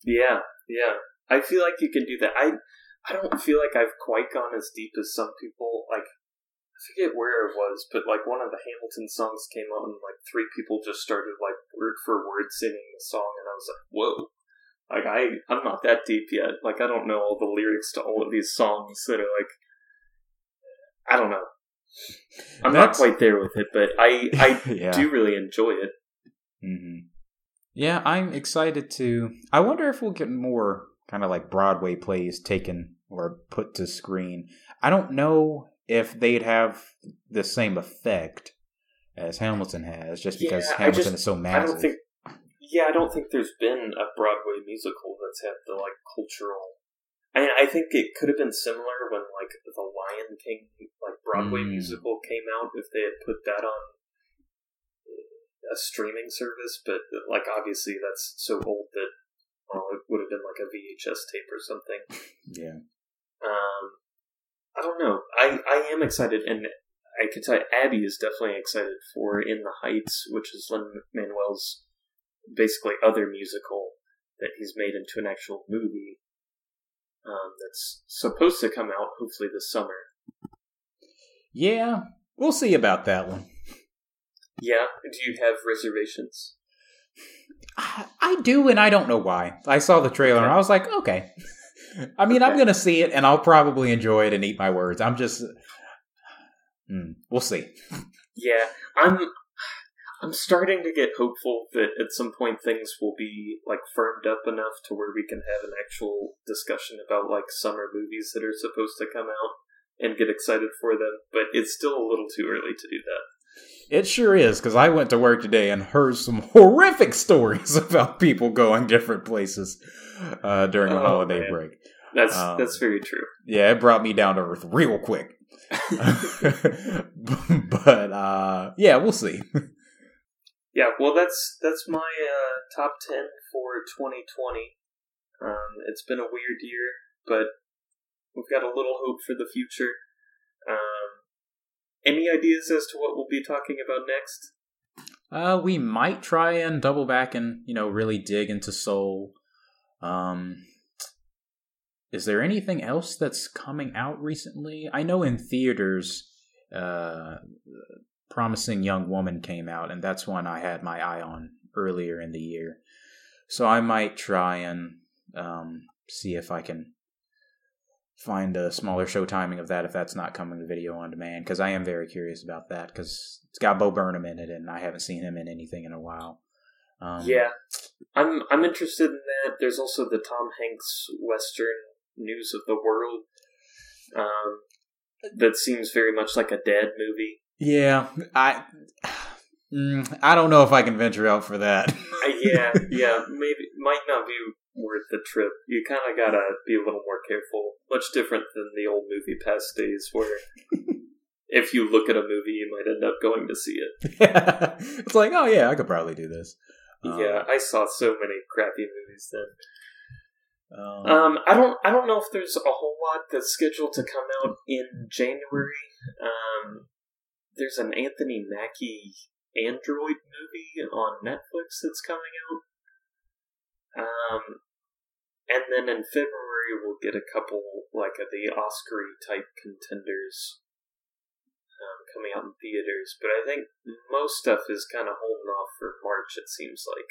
B: yeah, yeah. I feel like you can do that. I I don't feel like I've quite gone as deep as some people. Like I forget where it was, but like one of the Hamilton songs came on, and like three people just started like word for word singing the song, and I was like, whoa. Like I, I'm not that deep yet. Like I don't know all the lyrics to all of these songs that are like, I don't know. I'm That's... not quite there with it, but I, I *laughs* yeah. do really enjoy it.
A: Mm-hmm. Yeah, I'm excited to. I wonder if we'll get more kind of like Broadway plays taken or put to screen. I don't know if they'd have the same effect as Hamilton has, just because yeah, Hamilton just, is so massive.
B: I don't think, yeah, I don't think there's been a Broadway musical that's had the like cultural. I mean, I think it could have been similar when like the Lion King like Broadway mm. musical came out. If they had put that on a streaming service, but like obviously that's so old that well, it would have been like a VHS tape or something.
A: yeah.
B: Um, I don't know. I I am excited, and I can tell Abby is definitely excited for In the Heights, which is Lin Manuel's basically other musical that he's made into an actual movie. Um, that's supposed to come out hopefully this summer.
A: Yeah, we'll see about that one.
B: Yeah. Do you have reservations?
A: I, do, and I don't know why. I saw the trailer and I was like, okay. I mean, okay. I'm going to see it, and I'll probably enjoy it and eat my words. I'm just, mm, we'll see.
B: Yeah, I'm. I'm starting to get hopeful that at some point things will be like firmed up enough to where we can have an actual discussion about like summer movies that are supposed to come out and get excited for them. But it's still a little too early to do that.
A: It sure is, because I went to work today and heard some *laughs* horrific stories *laughs* about people going different places uh, during the oh, holiday man. break.
B: That's um, that's very true.
A: Yeah, it brought me down to earth real quick. *laughs* but uh, yeah, we'll see.
B: Yeah, well, that's that's my uh, top ten for 2020. Um, it's been a weird year, but we've got a little hope for the future. Um, any ideas as to what we'll be talking about next?
A: Uh, we might try and double back and you know really dig into Soul. Um, is there anything else that's coming out recently? I know in theaters, uh, Promising Young Woman came out, and that's one I had my eye on earlier in the year. So I might try and um, see if I can find a smaller show timing of that if that's not coming to video on demand because I am very curious about that because it's got Bo Burnham in it and I haven't seen him in anything in a while.
B: Um, yeah, I'm I'm interested in that. There's also the Tom Hanks Western News of the World. Um, that seems very much like a dead movie.
A: Yeah, I *sighs* mm, I don't know if I can venture out for that.
B: yeah, *laughs* yeah, maybe might not be worth the trip. You kind of gotta be a little more careful. Much different than the old movie past days where *laughs* if you look at a movie, you might end up going to see it. *laughs*
A: It's like, oh yeah, I could probably do this.
B: Yeah, um, I saw so many crappy movies then. Um, um, I don't, I don't know if there's a whole lot that's scheduled to come out in January. Um, there's an Anthony Mackie Android movie on Netflix that's coming out. Um, and then in February we'll get a couple like of the Oscar type contenders um, coming out in theaters. But I think most stuff is kind of holding off for March. It seems like.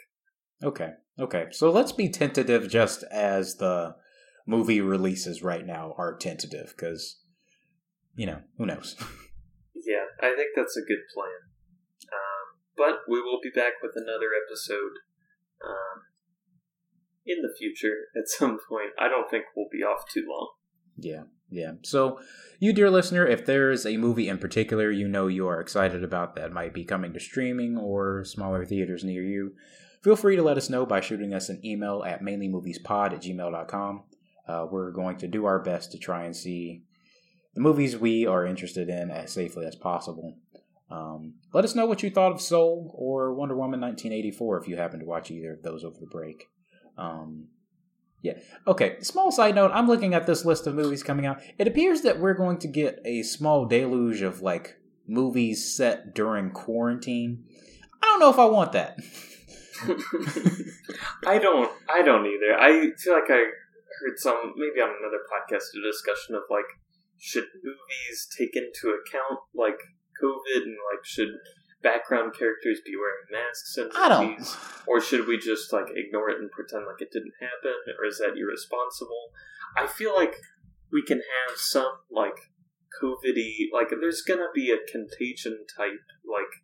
A: Okay. Okay. So let's be tentative, just as the movie releases right now are tentative, because you know who knows. *laughs*
B: yeah, I think that's a good plan. Um, but we will be back with another episode. Um, in the future *laughs* at some point. I don't think we'll be off too long.
A: Yeah, yeah. So, you, dear listener, if there's a movie in particular you know you are excited about that might be coming to streaming or smaller theaters near you, feel free to let us know by shooting us an email at mainlymoviespod at gmail.com. Uh, we're going to do our best to try and see the movies we are interested in as safely as possible. Um, let us know what you thought of Soul or Wonder Woman 1984 if you happen to watch either of those over the break. Um, yeah. Okay. Small side note I'm looking at this list of movies coming out. It appears that we're going to get a small deluge of like movies set during quarantine. I don't know if I want that. *laughs*
B: I don't. I don't either. I feel like I heard some maybe on another podcast a discussion of like should movies take into account like COVID and like should background characters be wearing masks in
A: I don't.
B: or should we just like ignore it and pretend like it didn't happen, or is that irresponsible? I feel like we can have some like COVIDy, like there's gonna be a contagion type like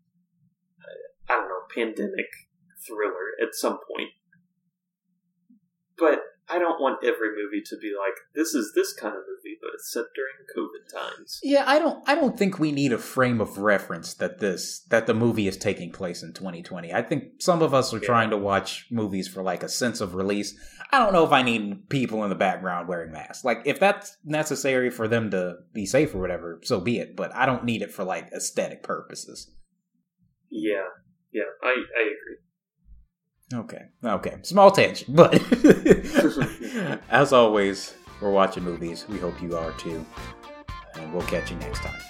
B: I don't know pandemic thriller at some point, but I don't want every movie to be like this is this kind of movie, but it's set during COVID times.
A: Yeah, I don't I don't think we need a frame of reference that this that the movie is taking place in 2020. I think some of us are yeah. trying to watch movies for like a sense of release. I don't know if I need people in the background wearing masks. Like if that's necessary for them to be safe or whatever, so be it, but I don't need it for like aesthetic purposes.
B: Yeah. Yeah, I I agree.
A: Okay. Okay. Small tangent, but *laughs* as always, we're watching movies. We hope you are too. And we'll catch you next time.